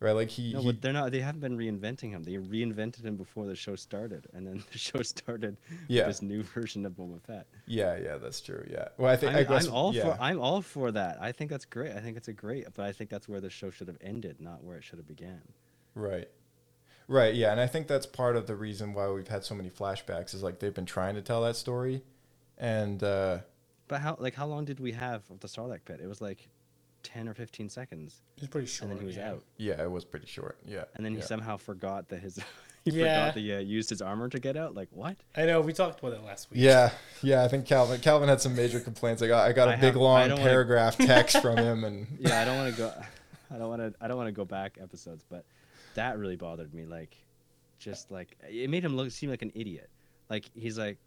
right? Like he, No, he but they're not. They haven't been reinventing him. They reinvented him before the show started, and then the show started Yeah. with this new version of Boba Fett. yeah, yeah, that's true. Yeah. Well, I think I I'm, guess I'm all yeah. for. I'm all for that. I think that's great. I think it's a great. But I think that's where the show should have ended, not where it should have began. Right. Right, yeah, and I think that's part of the reason why we've had so many flashbacks is like they've been trying to tell that story and uh But how like how long did we have of the Sarlacc pit? It was like ten or fifteen seconds, It was pretty short. and then he was yeah. out. yeah, it was pretty short. Yeah. And then he yeah. somehow forgot that his he Yeah. forgot that he uh, used his armor to get out. Like what? I know. We talked about it last week. Yeah, yeah, I think Calvin Calvin had some major complaints. I got I got a I big have- I long don't wanna- paragraph text from him and Yeah, I don't want to go. I don't want to. I don't want to go back episodes, but that really bothered me. Like, just like it made him look seem like an idiot. Like he's like,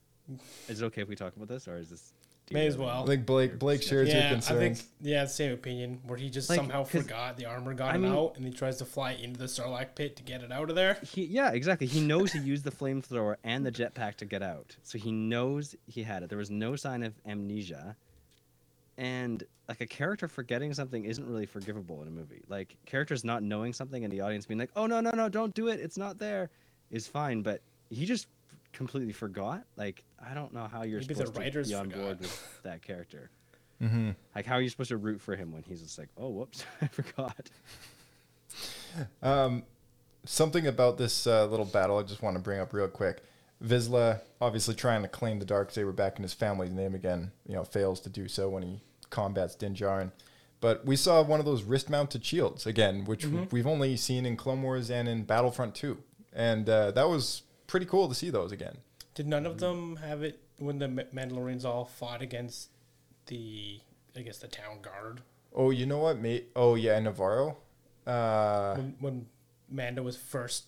"Is it okay if we talk about this, or is this?" Do May as really- well. I think Blake Blake shares your Yeah, I think yeah, same opinion. Where he just Like, somehow 'cause- forgot the armor got I him mean- out, and he tries to fly into the Sarlacc pit to get it out of there. He, yeah, exactly. He knows he used the flamethrower and the jetpack to get out, so he knows he had it. There was no sign of amnesia, and like a character forgetting something isn't really forgivable in a movie. Like characters not knowing something and the audience being like, "Oh no, no, no, don't do it. It's not there," is fine. But he just completely forgot. Like I don't know how you're Maybe the supposed writers to be on forgot. board with that character. Mm-hmm. Like how are you supposed to root for him when he's just like, "Oh, whoops, I forgot." Um, something about this uh, little battle I just want to bring up real quick. Vizsla obviously trying to claim the dark saber back in his family's name again. You know, fails to do so when he combats Din Djarin. But we saw one of those wrist-mounted shields again, which we've only seen in Clone Wars and in Battlefront 2, and uh, that was pretty cool to see those again. Did none of them have it when the Mandalorians all fought against the, I guess, the town guard? Oh, you know what, mate? Oh yeah, Nevarro. Uh, when, when Mando was first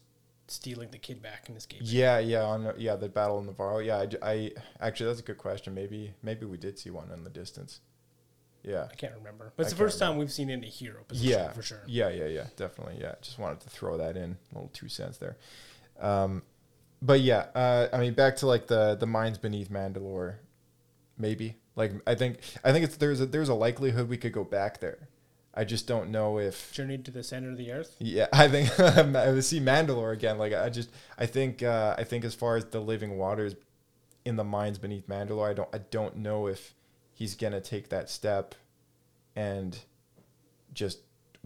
stealing the kid back in escape. yeah, yeah, on yeah the battle in Nevarro. Yeah, I. actually that's a good question. Maybe maybe we did see one in the distance. Yeah. I can't remember, but it's I the first time we've seen it in a hero position Yeah, for sure. Yeah, yeah, yeah, definitely. Yeah, just wanted to throw that in, a little two cents there. Um, but yeah, uh, I mean, back to like the the mines beneath Mandalore, maybe. Like, I think I think it's there's a there's a likelihood we could go back there. I just don't know if Journey to the center of the earth. yeah, I think I see Mandalore again. Like I just, I think, uh, I think as far as the living waters in the mines beneath Mandalore, I don't, I don't know if he's gonna take that step and just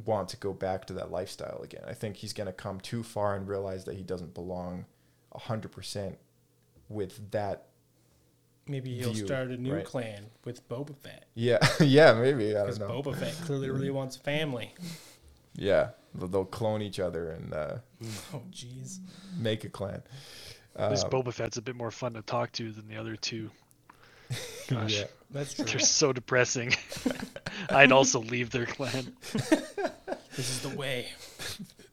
want to go back to that lifestyle again. I think he's gonna come too far and realize that he doesn't belong hundred percent with that. Maybe he'll View, start a new right. clan with Boba Fett. Yeah, yeah, maybe I Because don't know. Boba Fett clearly really wants family. Yeah, they'll, they'll clone each other and uh, Oh, jeez. make a clan. This Uh, Boba Fett's a bit more fun to talk to than the other two. Gosh, Yeah. That's true. they're so depressing. I'd also leave their clan. This is the way.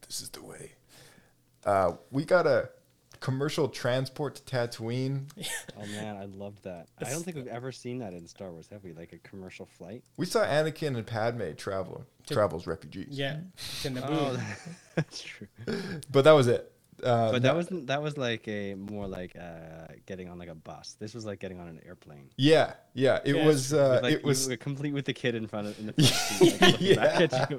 this is the way. Uh, we got a commercial transport to Tatooine. Oh man, I loved that. I don't think we've ever seen that in Star Wars, have we? Like a commercial flight. We saw Anakin and Padme travel, To- travel as refugees. Yeah. To oh, Naboo. Oh, that's true. But that was it. Uh, But that wasn't. That was like a more like uh, getting on like a bus. This was like getting on an airplane. Yeah, yeah. It Yeah, was. Uh, like, it was. complete with the kid in front of in the front seat, like, looking back at you.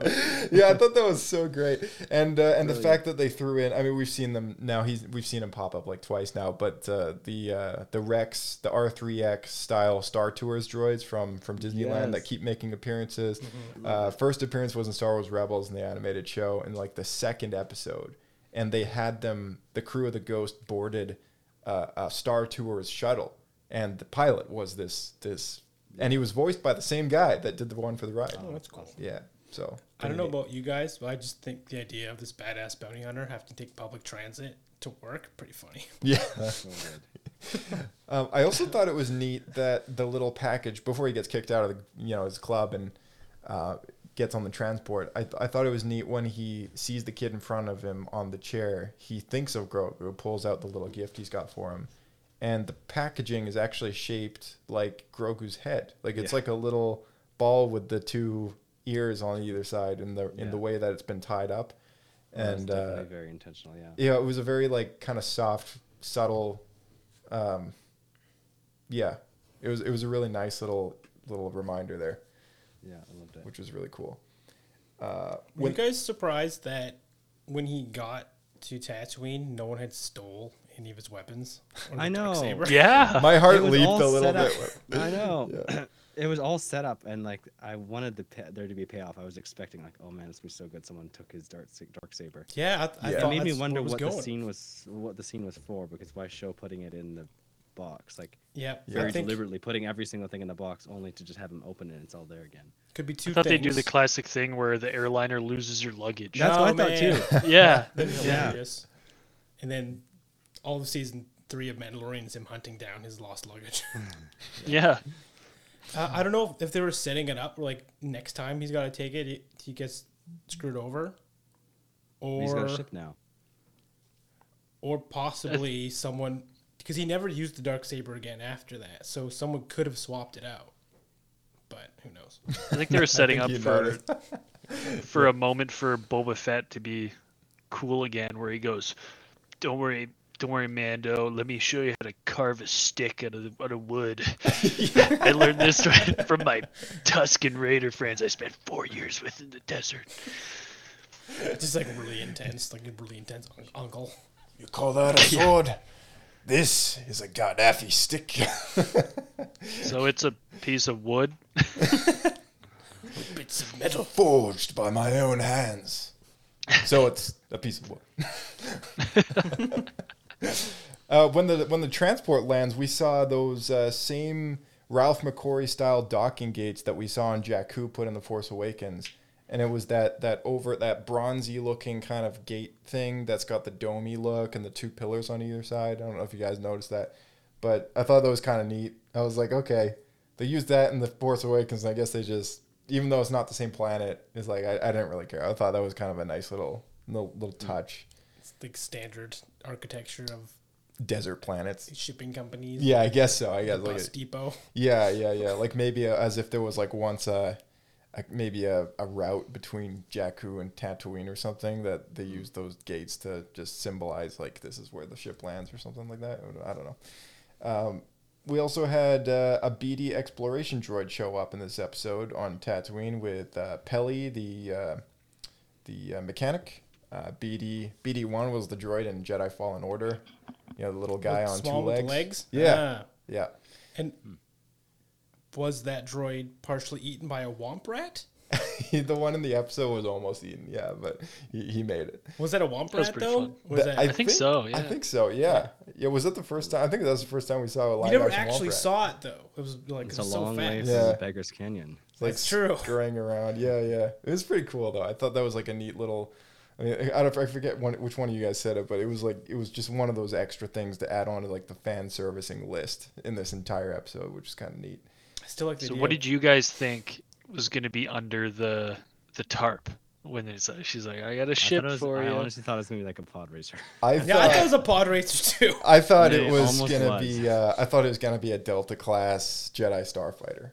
yeah, I thought that was so great, and uh, and the fact that they threw in. I mean, we've seen them now. He's we've seen him pop up like twice now, but uh, the uh, the Rex, the R three X style Star Tours droids from from Disneyland that keep making appearances. Uh, first appearance was in Star Wars Rebels in the animated show, in like the second episode, and they had them. The crew of the Ghost boarded uh, a Star Tours shuttle, and the pilot was this this. And he was voiced by the same guy that did the one for the ride. Oh, that's cool. Yeah. So I don't know about you guys, but I just think the idea of this badass bounty hunter having to take public transit to work pretty funny. Yeah. Um, I also thought it was neat that the little package before he gets kicked out of the you know his club and uh, gets on the transport. I, th- I thought it was neat when he sees the kid in front of him on the chair. He thinks of Grogu, pulls out the little gift he's got for him, and the packaging is actually shaped like Grogu's head. Like it's Yeah. like a little ball with the two ears on either side in the in Yeah. the way that it's been tied up. And uh, very intentional. Yeah. yeah, it was a very like kind of soft, subtle. Um, yeah, it was it was a really nice little little reminder there, Yeah, I loved it. which was really cool. Uh, Were when you guys surprised that when he got to Tatooine, no one had stole any of his weapons? I know. Yeah. my heart leaped a little bit. I know. it was all set up, and like I wanted the pa- there to be a payoff. I was expecting like, oh man, it's gonna be so good. Someone took his dark dark saber. Yeah, I, I Yeah. It thought made me wonder where it was what the scene was, what the scene was for, because why show putting it in the box, like Yeah, very think deliberately putting every single thing in the box, only to just have them open it and it's all there again. could be two I thought they things. do the classic thing where the airliner loses your luggage. That's Oh, what I thought too. Yeah. Yeah. And then all of season three of Mandalorian is him hunting down his lost luggage. Yeah. uh, I don't know if they were setting it up like next time he's got to take it, he, he gets screwed over, He's got or a ship now. or possibly someone because he never used the dark saber again after that. So someone could have swapped it out, but who knows? I think they were setting up for for a moment for Boba Fett to be cool again, where he goes, "Don't worry, don't worry, Mando. Let me show you how to carve a stick out of the, out of wood. I learned this from my Tusken Raider friends. I spent four years with in the desert. It's just like really intense, like a really intense un- uncle. You call that a sword? This is a gaderffii stick. So it's a piece of wood. Bits of metal. Forged by my own hands. So it's a piece of wood. uh, when the when the transport lands, we saw those uh, same Ralph McQuarrie style docking gates that we saw on Jakku put in the Force Awakens, and it was that that over that bronzy looking kind of gate thing that's got the domey look and the two pillars on either side. I don't know if you guys noticed that, but I thought that was kind of neat. I was like, okay, they used that in the Force Awakens. And I guess they just even though it's not the same planet, it's like I, I didn't really care. I thought that was kind of a nice little little, little mm. touch. It's like standard architecture of Desert planets. shipping companies. Yeah, I guess so. I guess like a- depot. yeah, yeah, yeah. Like maybe a, as if there was like once a, a maybe a, a route between Jakku and Tatooine or something that they use those gates to just symbolize like this is where the ship lands or something like that. I don't know. Um, we also had uh, a BD exploration droid show up in this episode on Tatooine with uh, Peli, the uh, the uh, mechanic. Uh, BD BD one was the droid in Jedi Fallen Order. You know the little guy With on two legs. legs. Yeah, Ah. yeah. And was that droid partially eaten by a womp rat? The one in the episode was almost eaten, yeah, but he, he made it. Was that a womp was rat pretty though? fun. Was Th- that? think so, Yeah, I think so. Yeah. yeah. Was that the first time? I think that was the first time we saw a live you never actually Womp Rat. saw it though. It was like It's it a so long way fast. from Yeah. Beggar's Canyon. It's like That's true. scurrying around. Yeah, yeah. It was pretty cool though. I thought that was like a neat little. I mean, I don't. I forget one, which one of you guys said it, but it was like it was just one of those extra things to add on to like the fan servicing list in this entire episode, which is kind of neat. I still like the So idea. what did you guys think was going to be under the the tarp when it's, she's like, I got a I, ship thought it was, for I you. honestly thought it was gonna be like a pod racer. I Yeah, thought, I thought it was a pod racer too. I thought it it was gonna was. be. Uh, I thought it was gonna be a Delta class Jedi starfighter,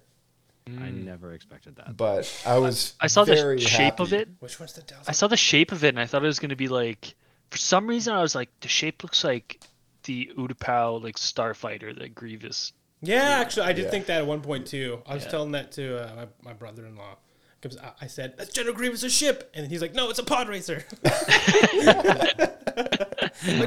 I never expected that. but I was. I saw the very shape of it. Which one's the Delta? I saw the shape of it, and I thought it was going to be like. For some reason, I was like, the shape looks like the Utapau like starfighter that Grievous. Yeah, actually, I did Yeah. think that at one point too. I was Yeah. telling that to uh, my, my brother-in-law because I, I said that's General Grievous' ship, and he's like, "No, it's a pod racer." like,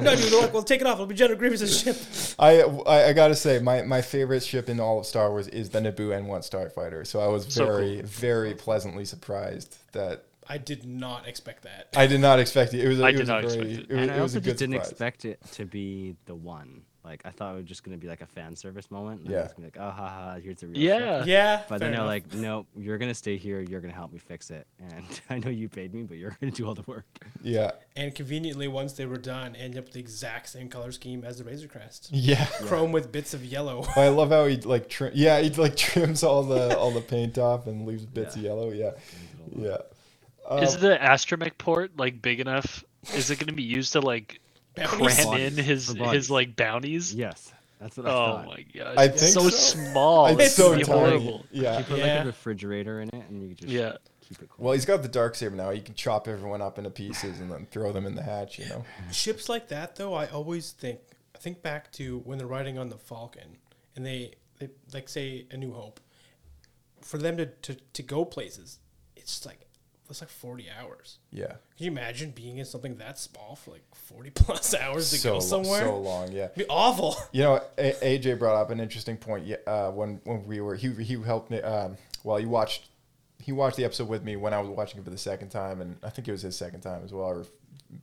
no, dude, look, we'll take it off. It'll be General Grievous' ship. I, I I gotta say my, my favorite ship in all of Star Wars is the Naboo N1 starfighter. So I was So very very pleasantly surprised that I did not expect that. I did not expect it. It was a, I it did was a not very, expect it. was, and I it was also a good just didn't surprise. expect it to be the one. Like I thought it was just gonna be like a fan service moment. And Yeah. I gonna be like, oh haha, here's the real Yeah. ship. Yeah, But then they're enough. like, no, you're gonna stay here. You're gonna help me fix it. And I know you paid me, but you're gonna do all the work. Yeah, and conveniently, once they were done, ended up with the exact same color scheme as the Razor Crest, yeah. chrome with bits of yellow. I love how he like trim. Yeah, he like trims all the all the paint off and leaves bits of yellow. Yeah, yeah. Is um, the astromech port like big enough? Is it going to be used to like Bounties. cram in his his like bounties? Yes, that's what I Oh thought. my god! I it's think so, so. small. It's It's so gonna tiny. horrible. Yeah. You put Yeah. like a refrigerator in it, and you just Yeah. keep it cool. Well, he's got the dark saber now. He can chop everyone up into pieces and then throw them in the hatch. You know. ships like that though i always think I think back to when they're riding on the falcon and they, they like say a new hope for them to, to, to go places it's like it's like 40 hours Yeah. can you imagine being in something that small for like 40 plus hours to so go somewhere so long. Yeah. It'd be awful You know, A- AJ brought up an interesting point. Yeah, uh, when when we were he he helped me. Um, well, he watched he watched the episode with me when I was watching it for the second time, and I think it was his second time as well, or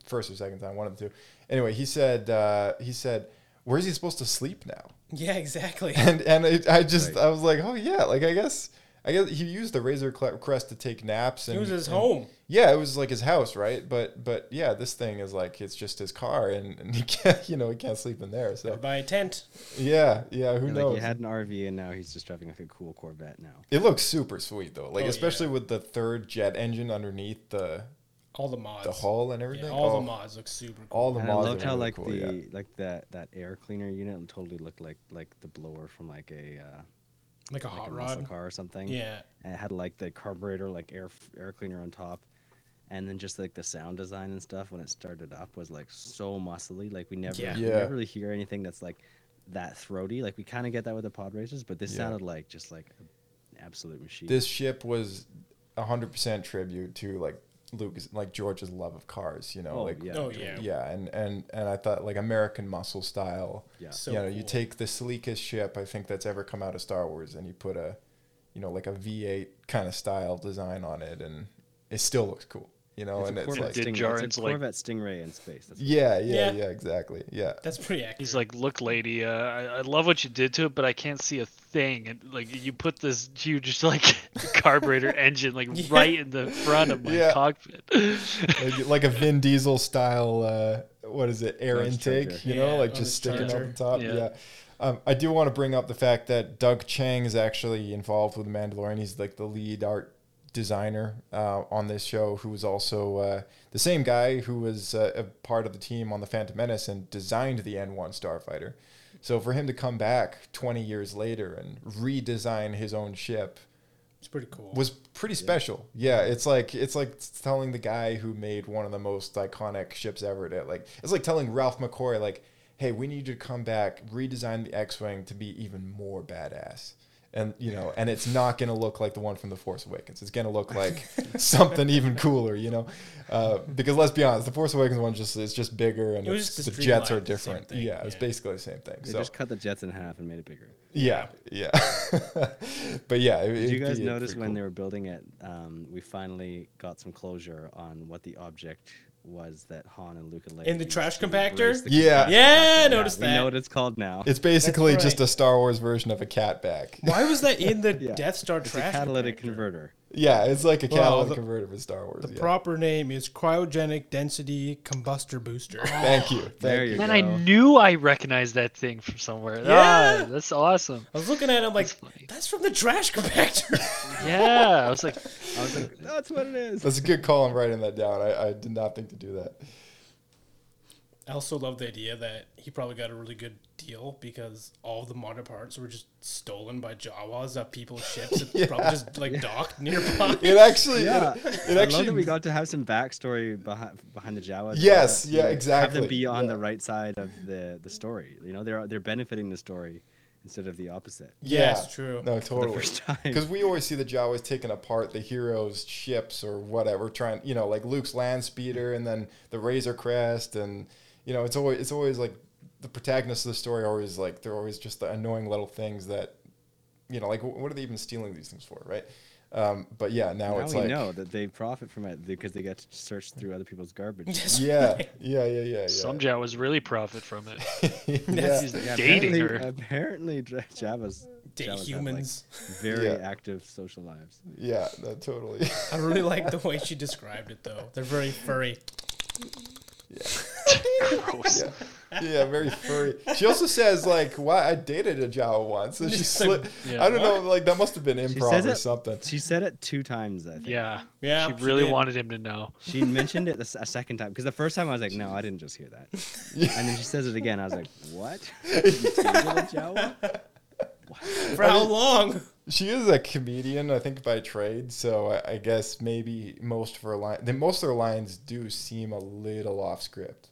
first or second time, one of the two. Anyway, he said uh, he said, "Where is he supposed to sleep now?" yeah exactly And and it, I just I was like, "Oh yeah, like I guess." I guess he used the Razor Crest to take naps. And, it was his and- home Yeah, it was like his house, right? But but yeah, this thing is like it's just his car, and, and he can't you know he can't sleep in there. So buy a tent yeah, yeah, who And, knows? like he had an RV, and now he's just driving like a cool Corvette now. It looks super sweet though, like Oh, especially yeah. with the third jet engine underneath the all the mods the hull and yeah, everything. all Oh, the mods look super cool all the And I mods. loved how really like cool, the yeah. like that that air cleaner unit totally looked like like the blower from like a uh, like a like hot a rod car or something. yeah and it had like the carburetor like air air cleaner on top and then just like the sound design and stuff when it started up was like so muscly like we never Yeah. we Yeah. never really hear anything that's like that throaty like we kind of get that with the pod racers but this Yeah. sounded like just like an absolute machine This ship was hundred percent tribute to like Lucas, like George's love of cars. You know, Oh, like yeah. oh yeah yeah, and and and I thought like American muscle style. yeah So you know, you take the sleekest ship I think that's ever come out of Star Wars, and you put a, you know, like a V8 kind of style design on it, and it still looks cool. You know, it's and a it's like, Did Stingray. It's a like- Corvette Stingray in space that's yeah, yeah, Yeah. yeah, exactly, yeah. that's pretty accurate He's like, look, lady, uh, I, I love what you did to it, but I can't see a thing. And like, you put this huge like carburetor engine like Yeah. right in the front of my Yeah. cockpit. like, like a Vin Diesel style. Uh, what is it? Air Dodge intake. Charger. You know, Yeah, like just sticking Charger. out the top. Yeah. Yeah. Um, I do want to bring up the fact that Doug Chiang is actually involved with the Mandalorian. He's like the lead art designer uh, on this show who was also uh, the same guy who was uh, a part of the team on the Phantom Menace and designed the N1 Starfighter. So for him to come back 20 years later and redesign his own ship It's pretty cool. was pretty special. Yeah, it's like it's like telling the guy who made one of the most iconic ships ever to like it's like telling Ralph McCoy like, "Hey, we need you to come back, redesign the X-wing to be even more badass." And you know, and it's not going to look like the one from the Force Awakens. It's going to look like something even cooler, you know. Uh, because let's be honest, the Force Awakens one just is just bigger, and It was just the jets are streamlined, the same different. thing, Yeah, it's basically the same thing. They so just cut the jets in half and made it bigger. yeah, yeah. but yeah, it, Did you guys be notice when cool. they were building it? Um, we finally got some closure on what the object was that Han and Luke and Leia In the trash to compactor? the Yeah. compactor. Yeah, I noticed we that. know what it's called now. It's basically just a Star Wars version of a cat back. Why was that in the Yeah. Death Star It's a trash? catalytic compactor? converter. Yeah, it's like a Well, catalytic the- converter for Star Wars. The yeah. proper name is cryogenic density combustor booster. Thank you. Thank There you. you Man, go. I knew I recognized that thing from somewhere. Yeah. Ah, that's awesome. I was looking at it, I'm like, That's that's from the trash compactor. Yeah, I was like, I was like, that's what it is. That's a good call. I'm writing that down. I, I did not think to do that. I also love the idea that he probably got a really good deal because all the modern parts were just stolen by Jawas of people's ships that probably just like docked nearby. It actually, Yeah, it, it I love actually, that we got to have some backstory behind behind the Jawas. Yes, yeah, to Have exactly, them be on yeah. the right side of the the story. You know, they're they're benefiting the story instead of the opposite. Yes, yeah, true. No, totally. first time. Because we always see the Jawas taking apart the heroes' ships or whatever, trying, you know, like Luke's land speeder and then the Razor Crest, and you know, it's always it's always like the protagonists of the story are always like they're always just the annoying little things that, you know, like wh- what are they even stealing these things for, right? Um, but yeah, now, Now it's we like know that they profit from it because they get to search through other people's garbage. Yes. yeah, yeah, yeah, yeah, yeah. some Jawas really profit from it. yeah. He's Yeah, dating apparently, her. apparently J- Jawas Date Jawas have, like, humans. very Yeah. active social lives. Yeah, no, totally. I really like the way she described it though. They're very furry. Gross. yeah. yeah, very furry. She also says like, "Why I dated a Jawa once," and she Just slid. like, yeah. I don't know, like that must have been She improv or it. something. She said it two times. I think. Yeah. Yeah, She she really did. wanted him to know. She mentioned it the s- a second time because the first time I was like, no, I didn't just hear that. And then she says it again. I was like, what? You dated a Jawa? For how long? She is a comedian, I think, by trade. So I, I guess maybe most of her line, then most of her lines do seem a little off script.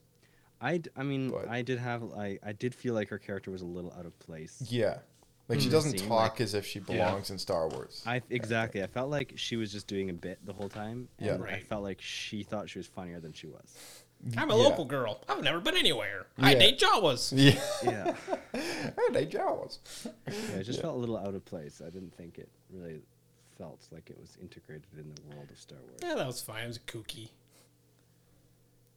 I, d- I mean, But- I did have, I, I did feel like her character was a little out of place. Yeah, like she Hmm. doesn't Seem talk like- as if she belongs in Star Wars. I exactly. I felt like she was just doing a bit the whole time. Yeah. and I felt like she thought she was funnier than she was. I'm a Yeah. local girl. I've never been anywhere. I date Jawas. Yeah, Yeah. I date Jawas. yeah it just felt a little out of place. I didn't think it really felt like it was integrated in the world of Star Wars. Yeah, that was fine. It was kooky.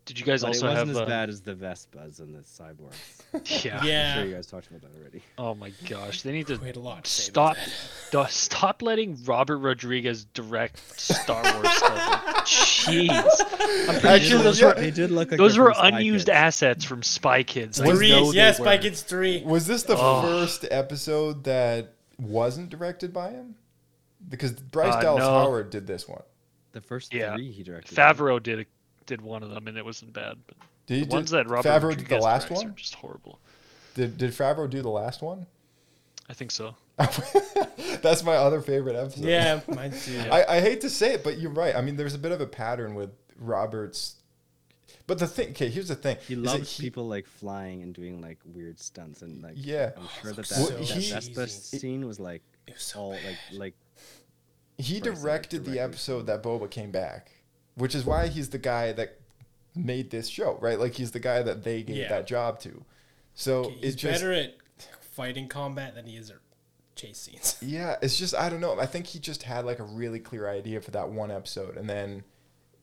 Did you guys But also it wasn't have? as uh, bad as the Vespas and the cyborgs. Yeah. I'm sure you guys talked about that already. Oh my gosh, they need to We had a lot to stop. that. do- stop letting Robert Rodriguez direct Star Wars stuff. Jeez, I'm pretty Actually, sure those yeah. were They did look like those were unused Kids. assets from Spy Kids. Three. know they Yes. Spy Kids 3. Was this the Oh. first episode that wasn't directed by him? Because Bryce Uh, Dallas no. Howard did this one. The first Yeah. three he directed. Favreau did a, did one of them, and it wasn't bad. But Did he the ones do- that Robert Favreau did the last one? are just horrible. Did Did Favreau do the last one? I think so. That's my other favorite episode. Yeah, mine too. I, I hate to say it, but you're right. I mean, there's a bit of a pattern with Roberts. But the thing, okay, here's the thing. He is that loves he- people like flying and doing like weird stunts and like Yeah. I'm oh, sure that Well, that, that he- Vespa cheesy. scene was like It was so all bad. like like He Bryce directed the episode that Boba came back, which is why he's the guy that made this show, right? Like he's the guy that they gave Yeah. that job to. So He's it's just better at fighting combat than he is at chase scenes. yeah, it's just I don't know. I think he just had like a really clear idea for that one episode, and then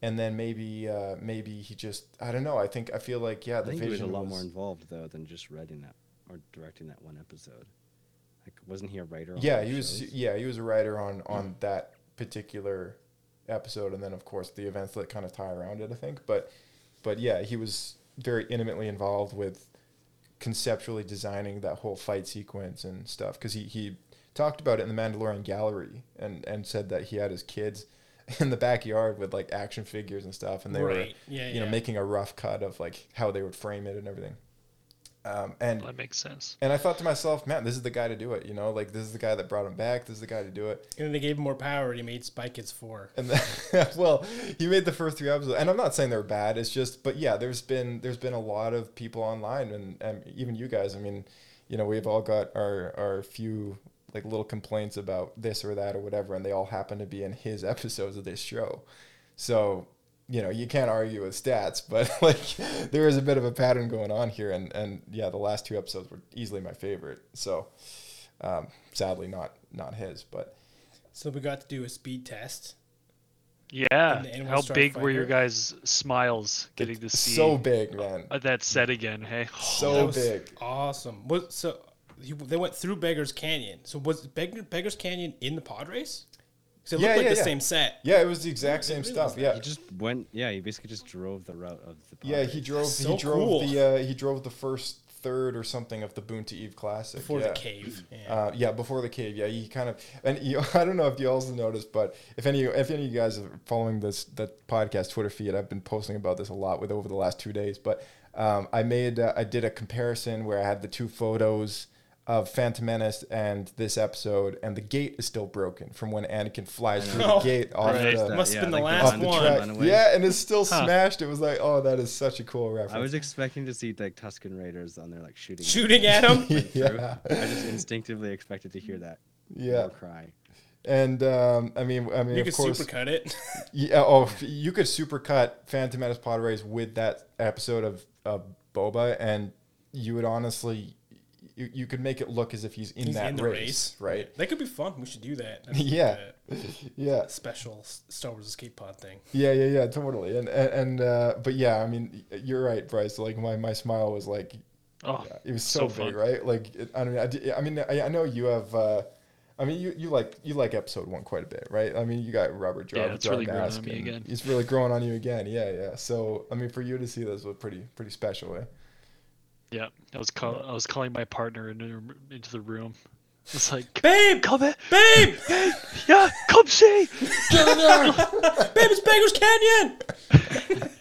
and then maybe uh, maybe he just I don't know. I think I feel like yeah, I the vision he was a lot was, more involved though than just writing that or directing that one episode. Like wasn't he a writer? On yeah he was shows? yeah he was a writer on on that particular episode and then of course the events that kind of tie around it i think. But but yeah he was very intimately involved with conceptually designing that whole fight sequence and stuff because he, he talked about it in the mandalorian gallery and and said that he had his kids in the backyard with like action figures and stuff, and they were Yeah, you know making a rough cut of like how they would frame it and everything. Um, and That makes sense. and I thought to myself, man, this is the guy to do it. You know, like this is the guy that brought him back. This is the guy to do it. And then they gave him more power, and he made Spy Kids four. And then, well, he made the first three episodes, and I'm not saying they're bad. It's just, but yeah, there's been there's been a lot of people online, and, and even you guys. I mean, you know, we've all got our our few like little complaints about this or that or whatever, and they all happen to be in his episodes of this show. So you know, you can't argue with stats, but like there is a bit of a pattern going on here, and and yeah, the last two episodes were easily my favorite. So um, sadly, not not his, but. So we got to do a speed test. Yeah. And- and How we'll big were your guys' smiles getting to see so big, man. uh, that set again? Hey. So That was big. Awesome. What so he, they went through Beggars Canyon. So was Beggar, Beggars Canyon in the pod race? 'Cause it Yeah, looked like yeah, the yeah. same set. Yeah, it was the exact same realize stuff. Yeah, He just went. Yeah, he basically just drove the route of the. yeah. He drove. So he drove cool. the. Uh, he drove the first third or something of the Boonta Eve Classic Before yeah. the cave. Yeah. Uh, yeah, before the cave. Yeah, he kind of and you, I don't know if you also noticed, but if any if any of you guys are following this that podcast Twitter feed, I've been posting about this a lot with over the last two days. But um, I made uh, I did a comparison where I had the two photos of Phantom Menace and this episode, and the gate is still broken from when Anakin flies through the gate off right. the. Must have been the last the one. track. Yeah, and it's still Huh. smashed. It was like, oh, that is such a cool reference. I was expecting to see like Tusken Raiders on there, like shooting. Shooting at him. yeah, I just instinctively expected to hear that. yeah, cry. and um, I mean, I mean, you of could course, supercut it. yeah. Oh, you could supercut Phantom Menace Pod Race with that episode of of Boba, and you would honestly, you, you could make it look as if he's in He's that in the race, race. right? That could be fun. We should do that. That's Yeah. like Yeah, special Star Wars escape pod thing. yeah, yeah, yeah, totally. And and, and uh, but yeah, I mean, you're right, Bryce. Like my my smile was like Oh, Yeah, it was so, so big, fun. right? Like, it, I mean, I, di- I mean, I, I know you have. Uh, I mean, you, you like you like episode one quite a bit, right? I mean, you got Robert Jar Yeah, it's really growing on me again. It's really growing on you again. Yeah, yeah. So, I mean, for you to see this was pretty pretty special, eh? Yeah. I was call- I was calling my partner into, into the room. It's like, Babe, come in, babe, yeah, come see. babe, it's Beggars Canyon.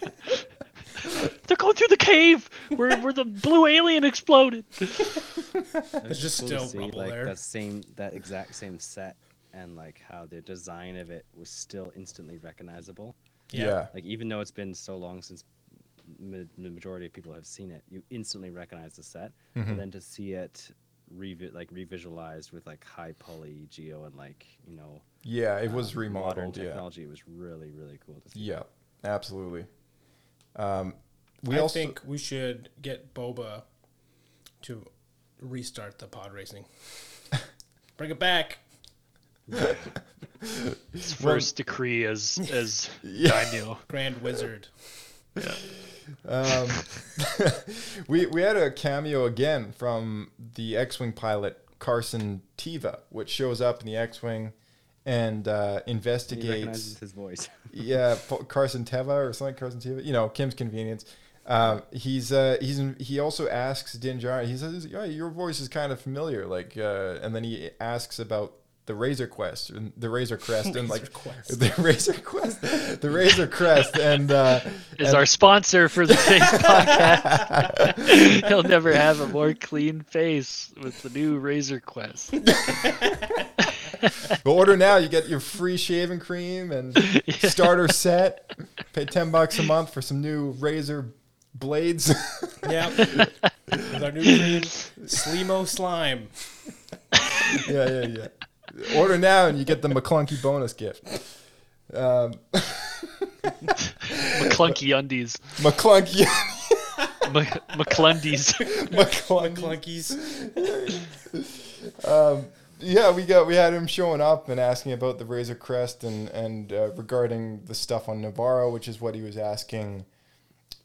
They're going through the cave where where the blue alien exploded. There's just Cool still see, rubble like there. that same that exact same set and like how the design of it was still instantly recognizable. Yeah. Like even though it's been so long since ma- the majority of people have seen it, you instantly recognize the set. Mm-hmm. And then to see it revi- like revisualized with like high poly geo and like you know Yeah, it was um, modern remodeled. Yeah, technology, it was really really cool to see. yeah, absolutely. Um, we I also think we should get Boba to restart the pod racing. Bring it back. His first decree as as daimyo. Grand Wizard. Um, we we had a cameo again from the X-wing pilot Carson Teva, which shows up in the X-wing and uh, investigates. recognizes his voice. yeah, Carson Teva or something. Carson Teva, you know, Kim's Convenience. Um, he's uh, he's he also asks Din Djarin. He says, "Yeah, your voice is kind of familiar." Like, uh, and then he asks about the Razor Quest and the Razor Crest and like Quest. the Razor Quest, the Razor Crest, and uh, Is and- our sponsor for the face podcast. He'll never have a more clean face with the new Razor Quest. But order now. You get your free shaving cream and starter set. Pay ten bucks a month for some new razor blades. Yeah. With our new cream, Slimo Slime. yeah, yeah, yeah. Order now and you get the McClunky bonus gift. Um, McClunky undies. McClunky, Mc- McClundies. McClunky. Clunkies. Um, yeah, we got we had him showing up and asking about the Razor Crest and and uh, regarding the stuff on Nevarro, which is what he was asking.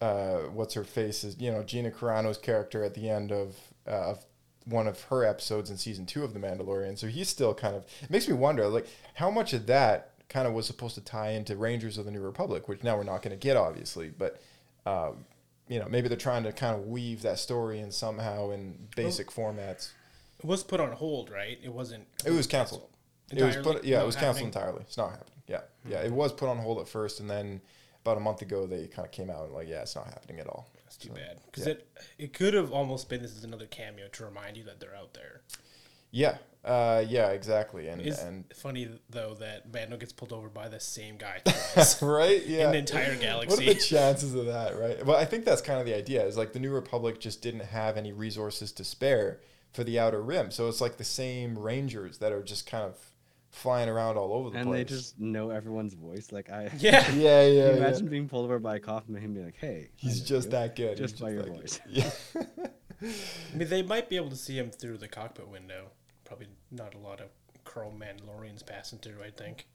Uh, what's her face is you know Gina Carano's character at the end of uh, of one of her episodes in season two of The Mandalorian. So he's still kind of it makes me wonder like how much of that kind of was supposed to tie into Rangers of the New Republic, which now we're not going to get obviously, but. Um, you know, maybe they're trying to kind of weave that story in somehow in basic formats. It was put on hold, right? It wasn't. It was canceled. It was put, yeah, it was canceled happening? entirely. It's not happening. Yeah, yeah, it was put on hold at first, and then about a month ago they kind of came out and like, yeah, it's not happening at all. Too bad because yeah. it it could have almost been this is another cameo to remind you that they're out there. Yeah, uh, yeah, exactly, and It's and funny though that Mando gets pulled over by the same guy right, yeah, in the entire galaxy. What are the chances of that, right? Well, I think that's kind of the idea. Is like the New Republic just didn't have any resources to spare for the Outer Rim, so it's like the same Rangers that are just kind of flying around all over the and place. And they just know everyone's voice. Like I, Yeah. yeah, yeah, Can you yeah. imagine being pulled over by a cop and him being like, "Hey, He's just you," that good. just He's by your that good. voice." Yeah. I mean, they might be able to see him through the cockpit window. Probably not a lot of chrome Mandalorians passing through. I think,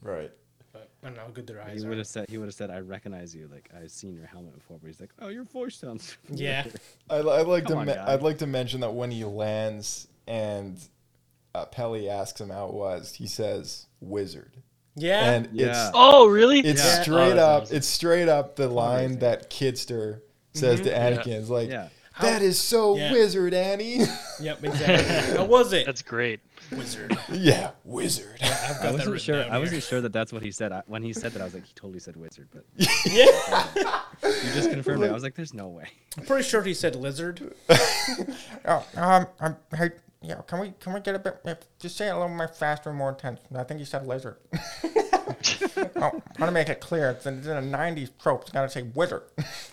right. but I don't know how good their eyes He are. would have said, "He would have said, I recognize you. Like I've seen your helmet before." But he's like, "Oh, your voice sounds." Yeah. familiar." I, I'd like Come to. on, Me- I'd like to mention that when he lands and uh, Peli asks him how it was, he says "wizard," yeah, and Yeah. it's Oh, really? it's Yeah. straight Oh, up. awesome. It's straight up the line Amazing. that Kitster says to Anakin. It's like, Yeah. "That is so Yeah. wizard, Annie." yep, exactly. how was it, That's great. Wizard? yeah, wizard. I've got I wasn't written sure. I wasn't sure that that's what he said. I, when he said that, I was like, he totally said wizard. But Yeah, you just confirmed it. I was like, there's no way. I'm pretty sure he said lizard. Oh, um, um, hey, yeah, can we can we get a bit? Just say it a little more faster and more intense. I think you said lizard. oh, I want to make it clear. It's in, it's in a '90s trope. It's got to say wizard,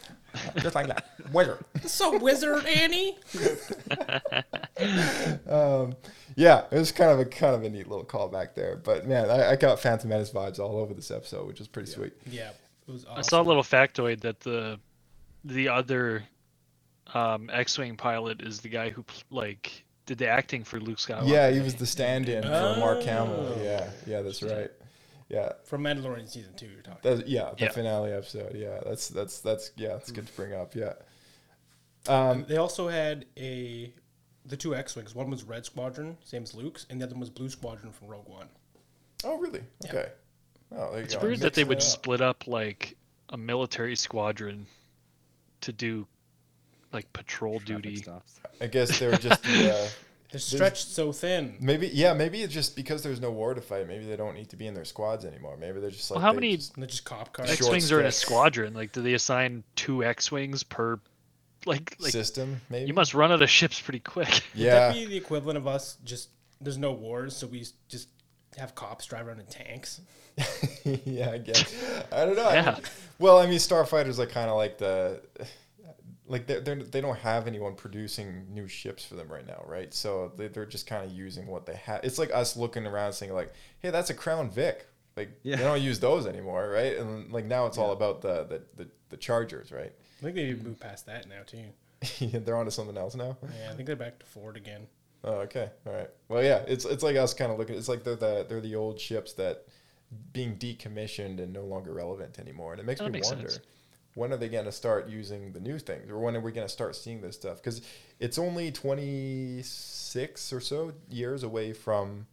just like that, wizard. So wizard Annie. um, yeah, it was kind of a kind of a neat little callback there. But man, I, I got Phantom Menace vibes all over this episode, which is pretty sweet. Yeah, it was. Awesome. I saw a little factoid that the the other um, X-wing pilot is the guy who like did the acting for Luke Skywalker. Yeah, he was the stand-in for Mark Oh. Hamill. Yeah, yeah, that's right. Yeah, from Mandalorian season two. You're talking. that's, yeah, the Yeah. finale episode. Yeah, that's that's that's yeah, that's good to bring up. Yeah. Um, They also had a the two X-wings. One was Red Squadron, same as Luke's, and the other one was Blue Squadron from Rogue One. oh, really? Okay. Oh, there you It's go. weird that they would up. split up like a military squadron to do like patrol Traffic duty. stops. I guess they were just the, uh, They're stretched so thin. maybe yeah maybe it's just because there's no war to fight. Maybe they don't need to be in their squads anymore. Maybe they're just like Well, how they many just- they're just cop cars. X-wings are in a squadron. Like, do they assign two X-wings per? Like, like system? Maybe you must run out of ships pretty quick. Would Yeah. that be the equivalent of us just there's no wars, so we just have cops drive around in tanks? yeah, I guess. I don't know. I Yeah. mean- well, I mean, starfighters are kind of like the, like they're, they're they don't have anyone producing new ships for them right now, right? So they, they're just kind of using what they have. It's like us looking around saying like, hey, that's a Crown Vic. Like Yeah. they don't use those anymore, right? And like now it's all about the the, the, the Chargers, right? I think they moved past that now too. they're onto something else now. Yeah, I think they're back to Ford again. Oh, okay. All right. Well, yeah, it's it's like us kind of looking. It's like they're the they're the old ships that being decommissioned and no longer relevant anymore, and it makes That me makes wonder sense. When are they going to start using the new things, or when are we going to start seeing this stuff? Because it's only twenty six or so years away from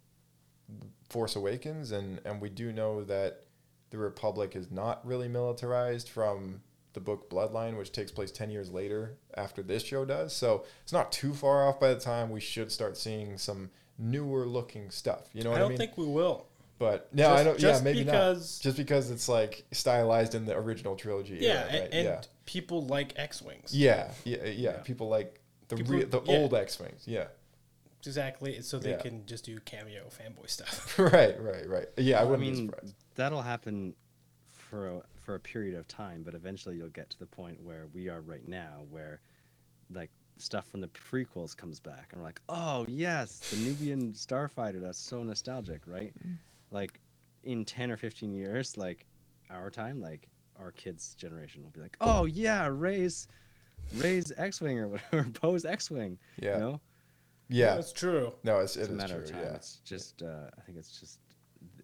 Force Awakens, and and we do know that the Republic is not really militarized from the book Bloodline, which takes place 10 years later after this show does. So it's not too far off by the time we should start seeing some newer looking stuff. You know what I mean? I, don't mean? think we will. But no, I don't. just yeah, maybe because- not. Just because it's like stylized in the original trilogy. Yeah, era, and, right? and yeah. people like X-wings. yeah, yeah, yeah, People like the People- re- the yeah. old X wings. Yeah. exactly. So they Yeah. can just do cameo fanboy stuff. right, right, right. Yeah, I I wouldn't be mean, surprised. that'll happen for a, for a period of time, but eventually you'll get to the point where we are right now, where like stuff from the prequels comes back, and we're like, oh yes, the Nubian starfighter. That's so nostalgic, right? Mm. Like in ten or fifteen years, like our time, like our kids' generation will be like, oh yeah, Ray's Ray's X-wing or whatever, Poe's X-wing. Yeah. You know, Yeah. That's true. No, it's, it it's a is matter true. of time. Yeah. It's just, uh, I think it's just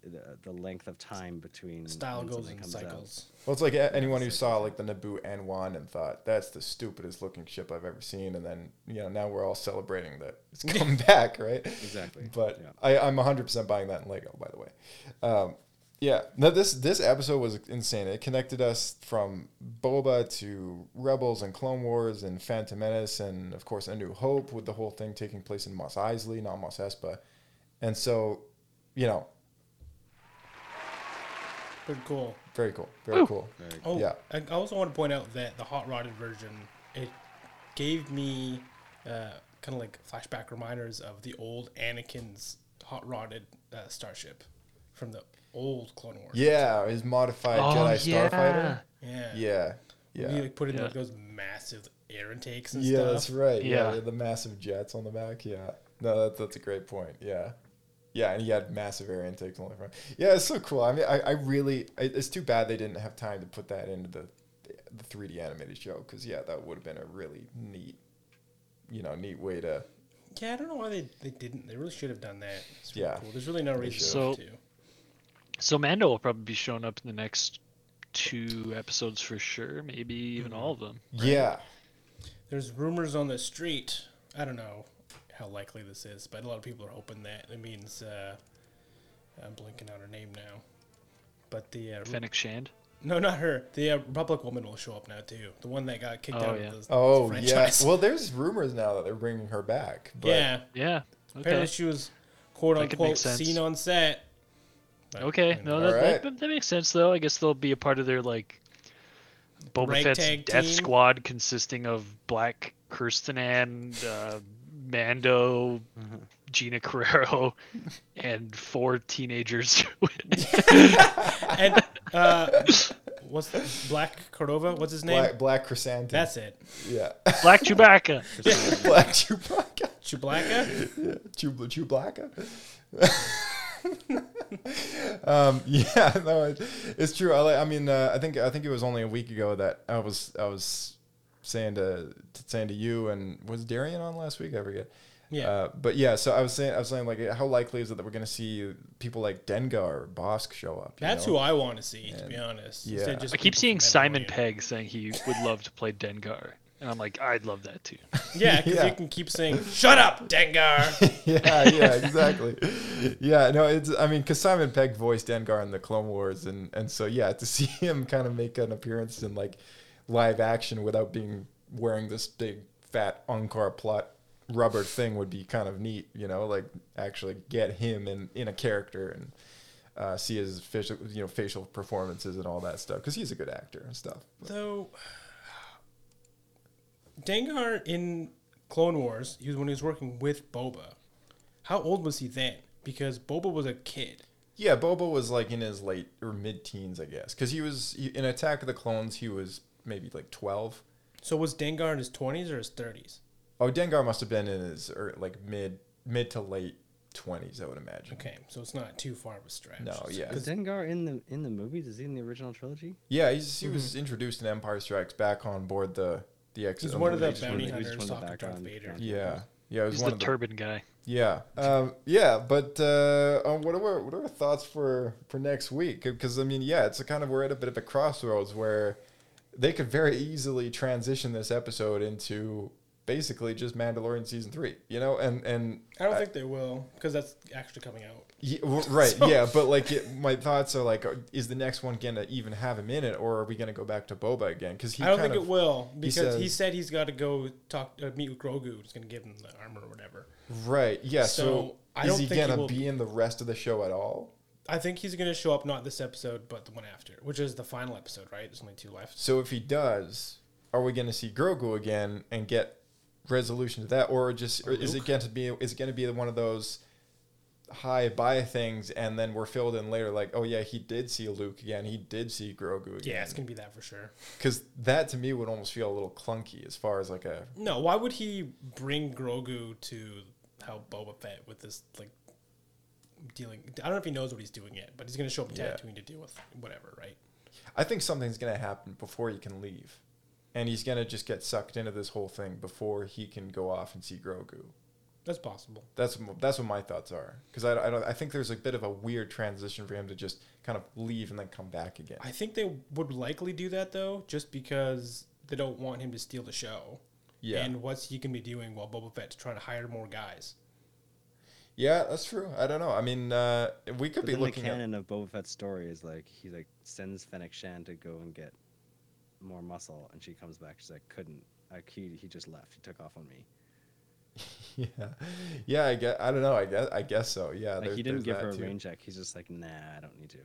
the, the length of time between Style when goes something in comes out. cycles. Well, it's like a- anyone who saw like the Naboo N1 and thought that's the stupidest looking ship I've ever seen, and then you know now we're all celebrating that it's come back, right? Exactly. But Yeah. I, I'm 100 percent buying that in Lego, by the way. Um, yeah, no, this this episode was insane. It connected us from Boba to Rebels and Clone Wars and Phantom Menace and of course A New Hope with the whole thing taking place in Mos Eisley, not Mos Espa, and so you know, Pretty cool. very cool, very cool. Oh, Yeah. I I also want to point out that the hot rodded version it gave me uh, kind of like flashback reminders of the old Anakin's hot rodded uh, starship from the old Clone Wars. Yeah, his modified Oh, Jedi yeah. Starfighter. yeah, Yeah, We yeah, like put in Yeah. like those massive air intakes and yeah. stuff. That's right. Yeah. Yeah. the massive jets on the back. Yeah, no, that's that's a great point. Yeah, yeah, and he had massive air intakes on the front. Yeah, it's so cool. I mean, I, I really, I, it's too bad they didn't have time to put that into the the 3D animated show because yeah, that would have been a really neat, you know, neat way to. Yeah, I don't know why they, they didn't. They really should have done that. It's really Yeah. cool. There's really no reason So- to. So Mando will probably be showing up in the next two episodes for sure, maybe even Mm-hmm. all of them. Yeah, There's rumors on the street. I don't know how likely this is, but a lot of people are hoping that it means. Uh, I'm blinking out her name now, but the uh, Fennec Shand. no, not her. The uh, Republic woman will show up now too. The one that got kicked Oh, out yeah. of the Oh yeah. franchise. Well, there's rumors now that they're bringing her back. But yeah. Yeah. Apparently, she was quote That could make unquote seen on set. But, Okay. you know, No, that, Alright. that, that makes sense though. I guess they'll be a part of their like Boba Fett's death team. squad consisting of Black Kirsten and uh, Mando, Gina Carrero, and four teenagers. and uh, what's Black Cordova? What's his name? Black, Black Chrysanthemum. That's it. yeah. Black Chewbacca. Black Chewbacca. Chewbacca. Chew Chewbacca. um, yeah, no, it, it's true. I, I mean, uh, I think I think it was only a week ago that I was I was saying to, to saying to you and was Darian on last week? I forget. Yeah. Uh, but yeah, so I was saying I was saying like how likely is it that we're going to see people like Dengar or Bossk show up? That's know? who I want to see, to be honest. Yeah. Just I keep seeing Simon Mandalorian. Pegg saying he would love to play Dengar, and I'm like, I'd love that too. Yeah, because Yeah. you can keep saying, "Shut up, Dengar." yeah, yeah, exactly. yeah, no, it's. I mean, because Simon Pegg voiced Dengar in the Clone Wars, and and so yeah, to see him kind of make an appearance in like live action without being wearing this big fat Unkar Plutt rubber thing would be kind of neat, you know, like actually get him in in a character and. Uh, see his facial, you know, facial performances and all that stuff because he's a good actor and stuff. Though Dengar in Clone Wars, he was when he was working with Boba. How old was he then? Because Boba was a kid. Yeah, Boba was like in his late or mid teens, I guess, because he was in Attack of the Clones. He was maybe like twelve. So was Dengar in his twenties or his thirties? Oh, Dengar must have been in his or like mid mid to late twenties, I would imagine. Okay, so it's not too far of a stretch. No, yeah, Is Dengar in the in the movies? Is he in the original trilogy? yeah. He's, he was introduced in Empire Strikes Back on board the the X. He's one of the X- bounty he's hunters one of the talking Darth Vader. Yeah, yeah. He's one the of the turban guy. Yeah, um, yeah, but uh, um, what are our, what are our thoughts for for next week? Because I mean, yeah, it's a kind of we're at a bit of a crossroads where they could very easily transition this episode into basically just Mandalorian season three, you know, and and I don't think they will because that's actually coming out. yeah, right, So- yeah, but like it, my thoughts are like, is the next one gonna even have him in it, or are we gonna go back to Boba again? Because he I don't think of, it will because he, says- said he's got to go talk uh, meet with Grogu. He's going to give him the armor or whatever. right, yeah. So, So, I is he he gonna be in the rest of the show at all? I think he's going to show up not this episode, but the one after, which is the final episode, right? There's only two left. So if he does, are we going to see Grogu again and get resolution to that, or just or is it going to be is it going to be one of those high buy things, and then we're filled in later like, oh yeah, he did see Luke again, he did see Grogu again. Yeah, it's going to be that for sure. because that to me would almost feel a little clunky as far as like a No, why would he bring Grogu to help Boba Fett with this like dealing? I don't know if he knows what he's doing yet, but he's going to show up Yeah. Tatooine to deal with whatever, right? I think something's going to happen before he can leave. And he's going to just get sucked into this whole thing before he can go off and see Grogu. That's possible. That's that's what my thoughts are because I, I don't I think there's a bit of a weird transition for him to just kind of leave and then come back again. I think they would likely do that though, just because they don't want him to steal the show. Yeah. And what's he gonna be doing while Boba Fett's trying to hire more guys? Yeah, that's true. I don't know. I mean, uh, we could But be then the looking at. canon of Boba Fett's story is like he like sends Fennec Shand to go and get more muscle, and she comes back. She's like, couldn't. Like he he just left. He took off on me. yeah, yeah. I guess I don't know. I guess I guess so. Yeah, Like there's- he didn't give her a too. rain check. He's just like, nah, I don't need to.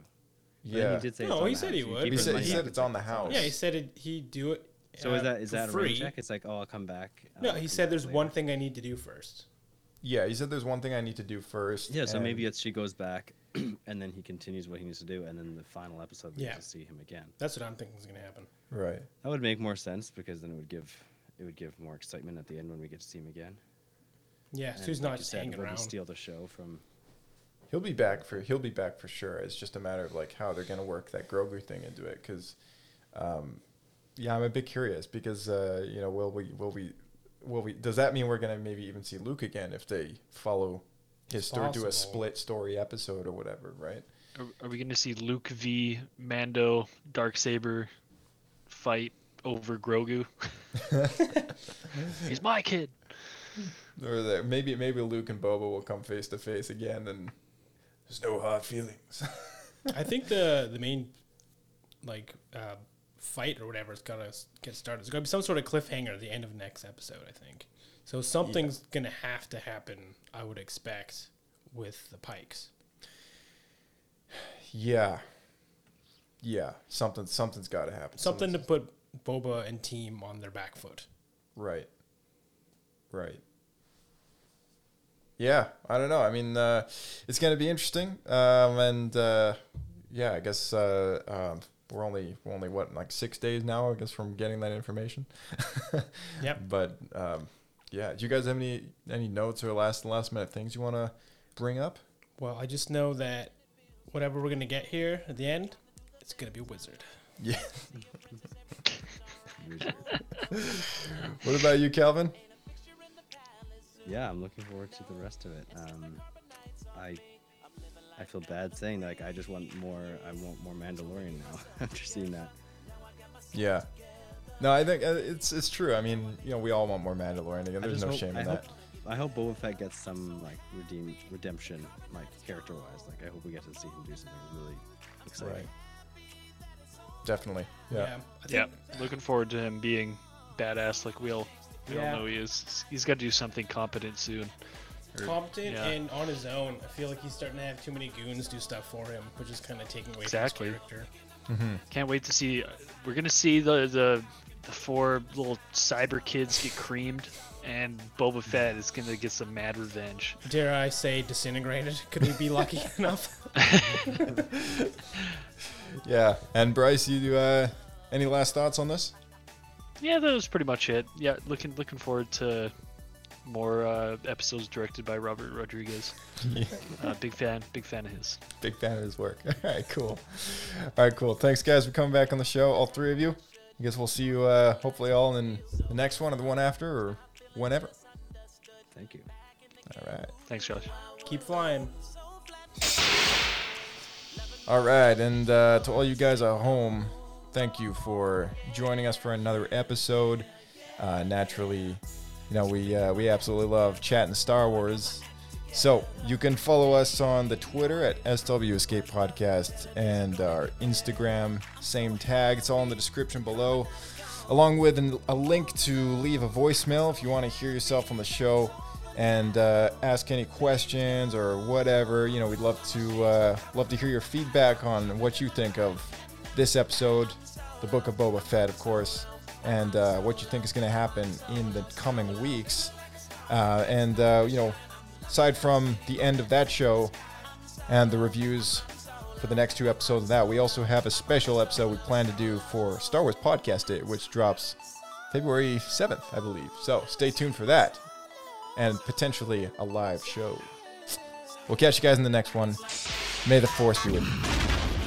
But Yeah, he did say. No, it's on he the said house. he would. keep He said- he said it's on the house. Yeah, he said it, he'd do it. So is uh, that is for that a free. rain check? It's like, oh, I'll come back. No, I'll he said there's later. one thing I need to do first. Yeah. He said there's one thing I need to do first. Yeah, so maybe it's she goes back, and then he continues what he needs to do, and then the final episode we Yeah. get to see him again. That's what I'm thinking is going to happen. right. That would make more sense because then it would give it would give more excitement at the end when we get to see him again. Yeah, so he's like not you just hanging it around. Steal the show from. He'll be back for he'll be back for sure. It's just a matter of like how they're gonna work that Grogu thing into it. Because, um, yeah, I'm a bit curious because uh, you know will we will we will we does that mean we're gonna maybe even see Luke again if they follow his It's story do a split story episode or whatever, right? Are, are we going to see Luke v Mando Dark Saber fight over Grogu? He's my kid. Or that maybe maybe Luke and Boba will come face to face again and there's no hard feelings. I think the the main like uh, fight or whatever is gonna get started. There's gonna be some sort of cliffhanger at the end of next episode. I think so. Something's gonna have to happen. I would expect with the Pikes. yeah. Yeah, something something's got to happen. Something to Something's- put Boba and team on their back foot. Right. Right. Yeah, I don't know. I mean, uh, it's going to be interesting, um, and uh, yeah, I guess uh, um, we're only we're only what like six days now, I guess, from getting that information. Yep. But um, yeah, do you guys have any any notes or last last minute things you want to bring up? Well, I just know that whatever we're gonna get here at the end, it's gonna be a wizard. Yeah. what about you, Calvin? Yeah, I'm looking forward to the rest of it. Um, I I feel bad saying like I just want more. I want more Mandalorian now after seeing that. Yeah. No, I think uh, it's it's true. I mean, you know, we all want more Mandalorian. Again, there's no hope- shame I in hope, that. I hope Boba Fett gets some like redeem redemption, like character wise. Like I hope we get to see him do something really exciting. Right. Definitely. Yeah. I Yeah, think- looking forward to him being badass like we all, we Yeah. all know he is. He's got to do something competent soon. Or- competent yeah. and on his own. I feel like he's starting to have too many goons do stuff for him, which is kind of taking away Exactly. from his character. Can't wait to see. We're gonna see the the the four little cyber kids get creamed, and Boba Fett is gonna get some mad revenge. Dare I say disintegrated? Could we be lucky enough? Yeah. And Bryce, you uh, any last thoughts on this? Yeah, that was pretty much it. Yeah, looking looking forward to more uh, episodes directed by Robert Rodriguez. Yeah. Uh, big fan, big fan of his. Big fan of his work. All right, cool. All right, cool. Thanks, guys, for coming back on the show. All three of you. I guess we'll see you uh, hopefully all in the next one or the one after or whenever. Thank you. All right. Thanks, Josh. Keep flying. All right, and uh, to all you guys at home, thank you for joining us for another episode. Uh, naturally, you know we uh, we absolutely love chatting Star Wars. So you can follow us on the Twitter at SW Escape Podcast and our Instagram, same tag. It's all in the description below, along with an, a link to leave a voicemail if you want to hear yourself on the show and uh, ask any questions or whatever. You know, we'd love to uh, love to hear your feedback on what you think of this episode, the Book of Boba Fett, of course, and uh, what you think is going to happen in the coming weeks. Uh, and uh, you know, aside from the end of that show and the reviews for the next two episodes of that, we also have a special episode we plan to do for Star Wars Podcast Day, which drops February 7th, I believe. So stay tuned for that and potentially a live show. We'll catch you guys in the next one. May the force be with you.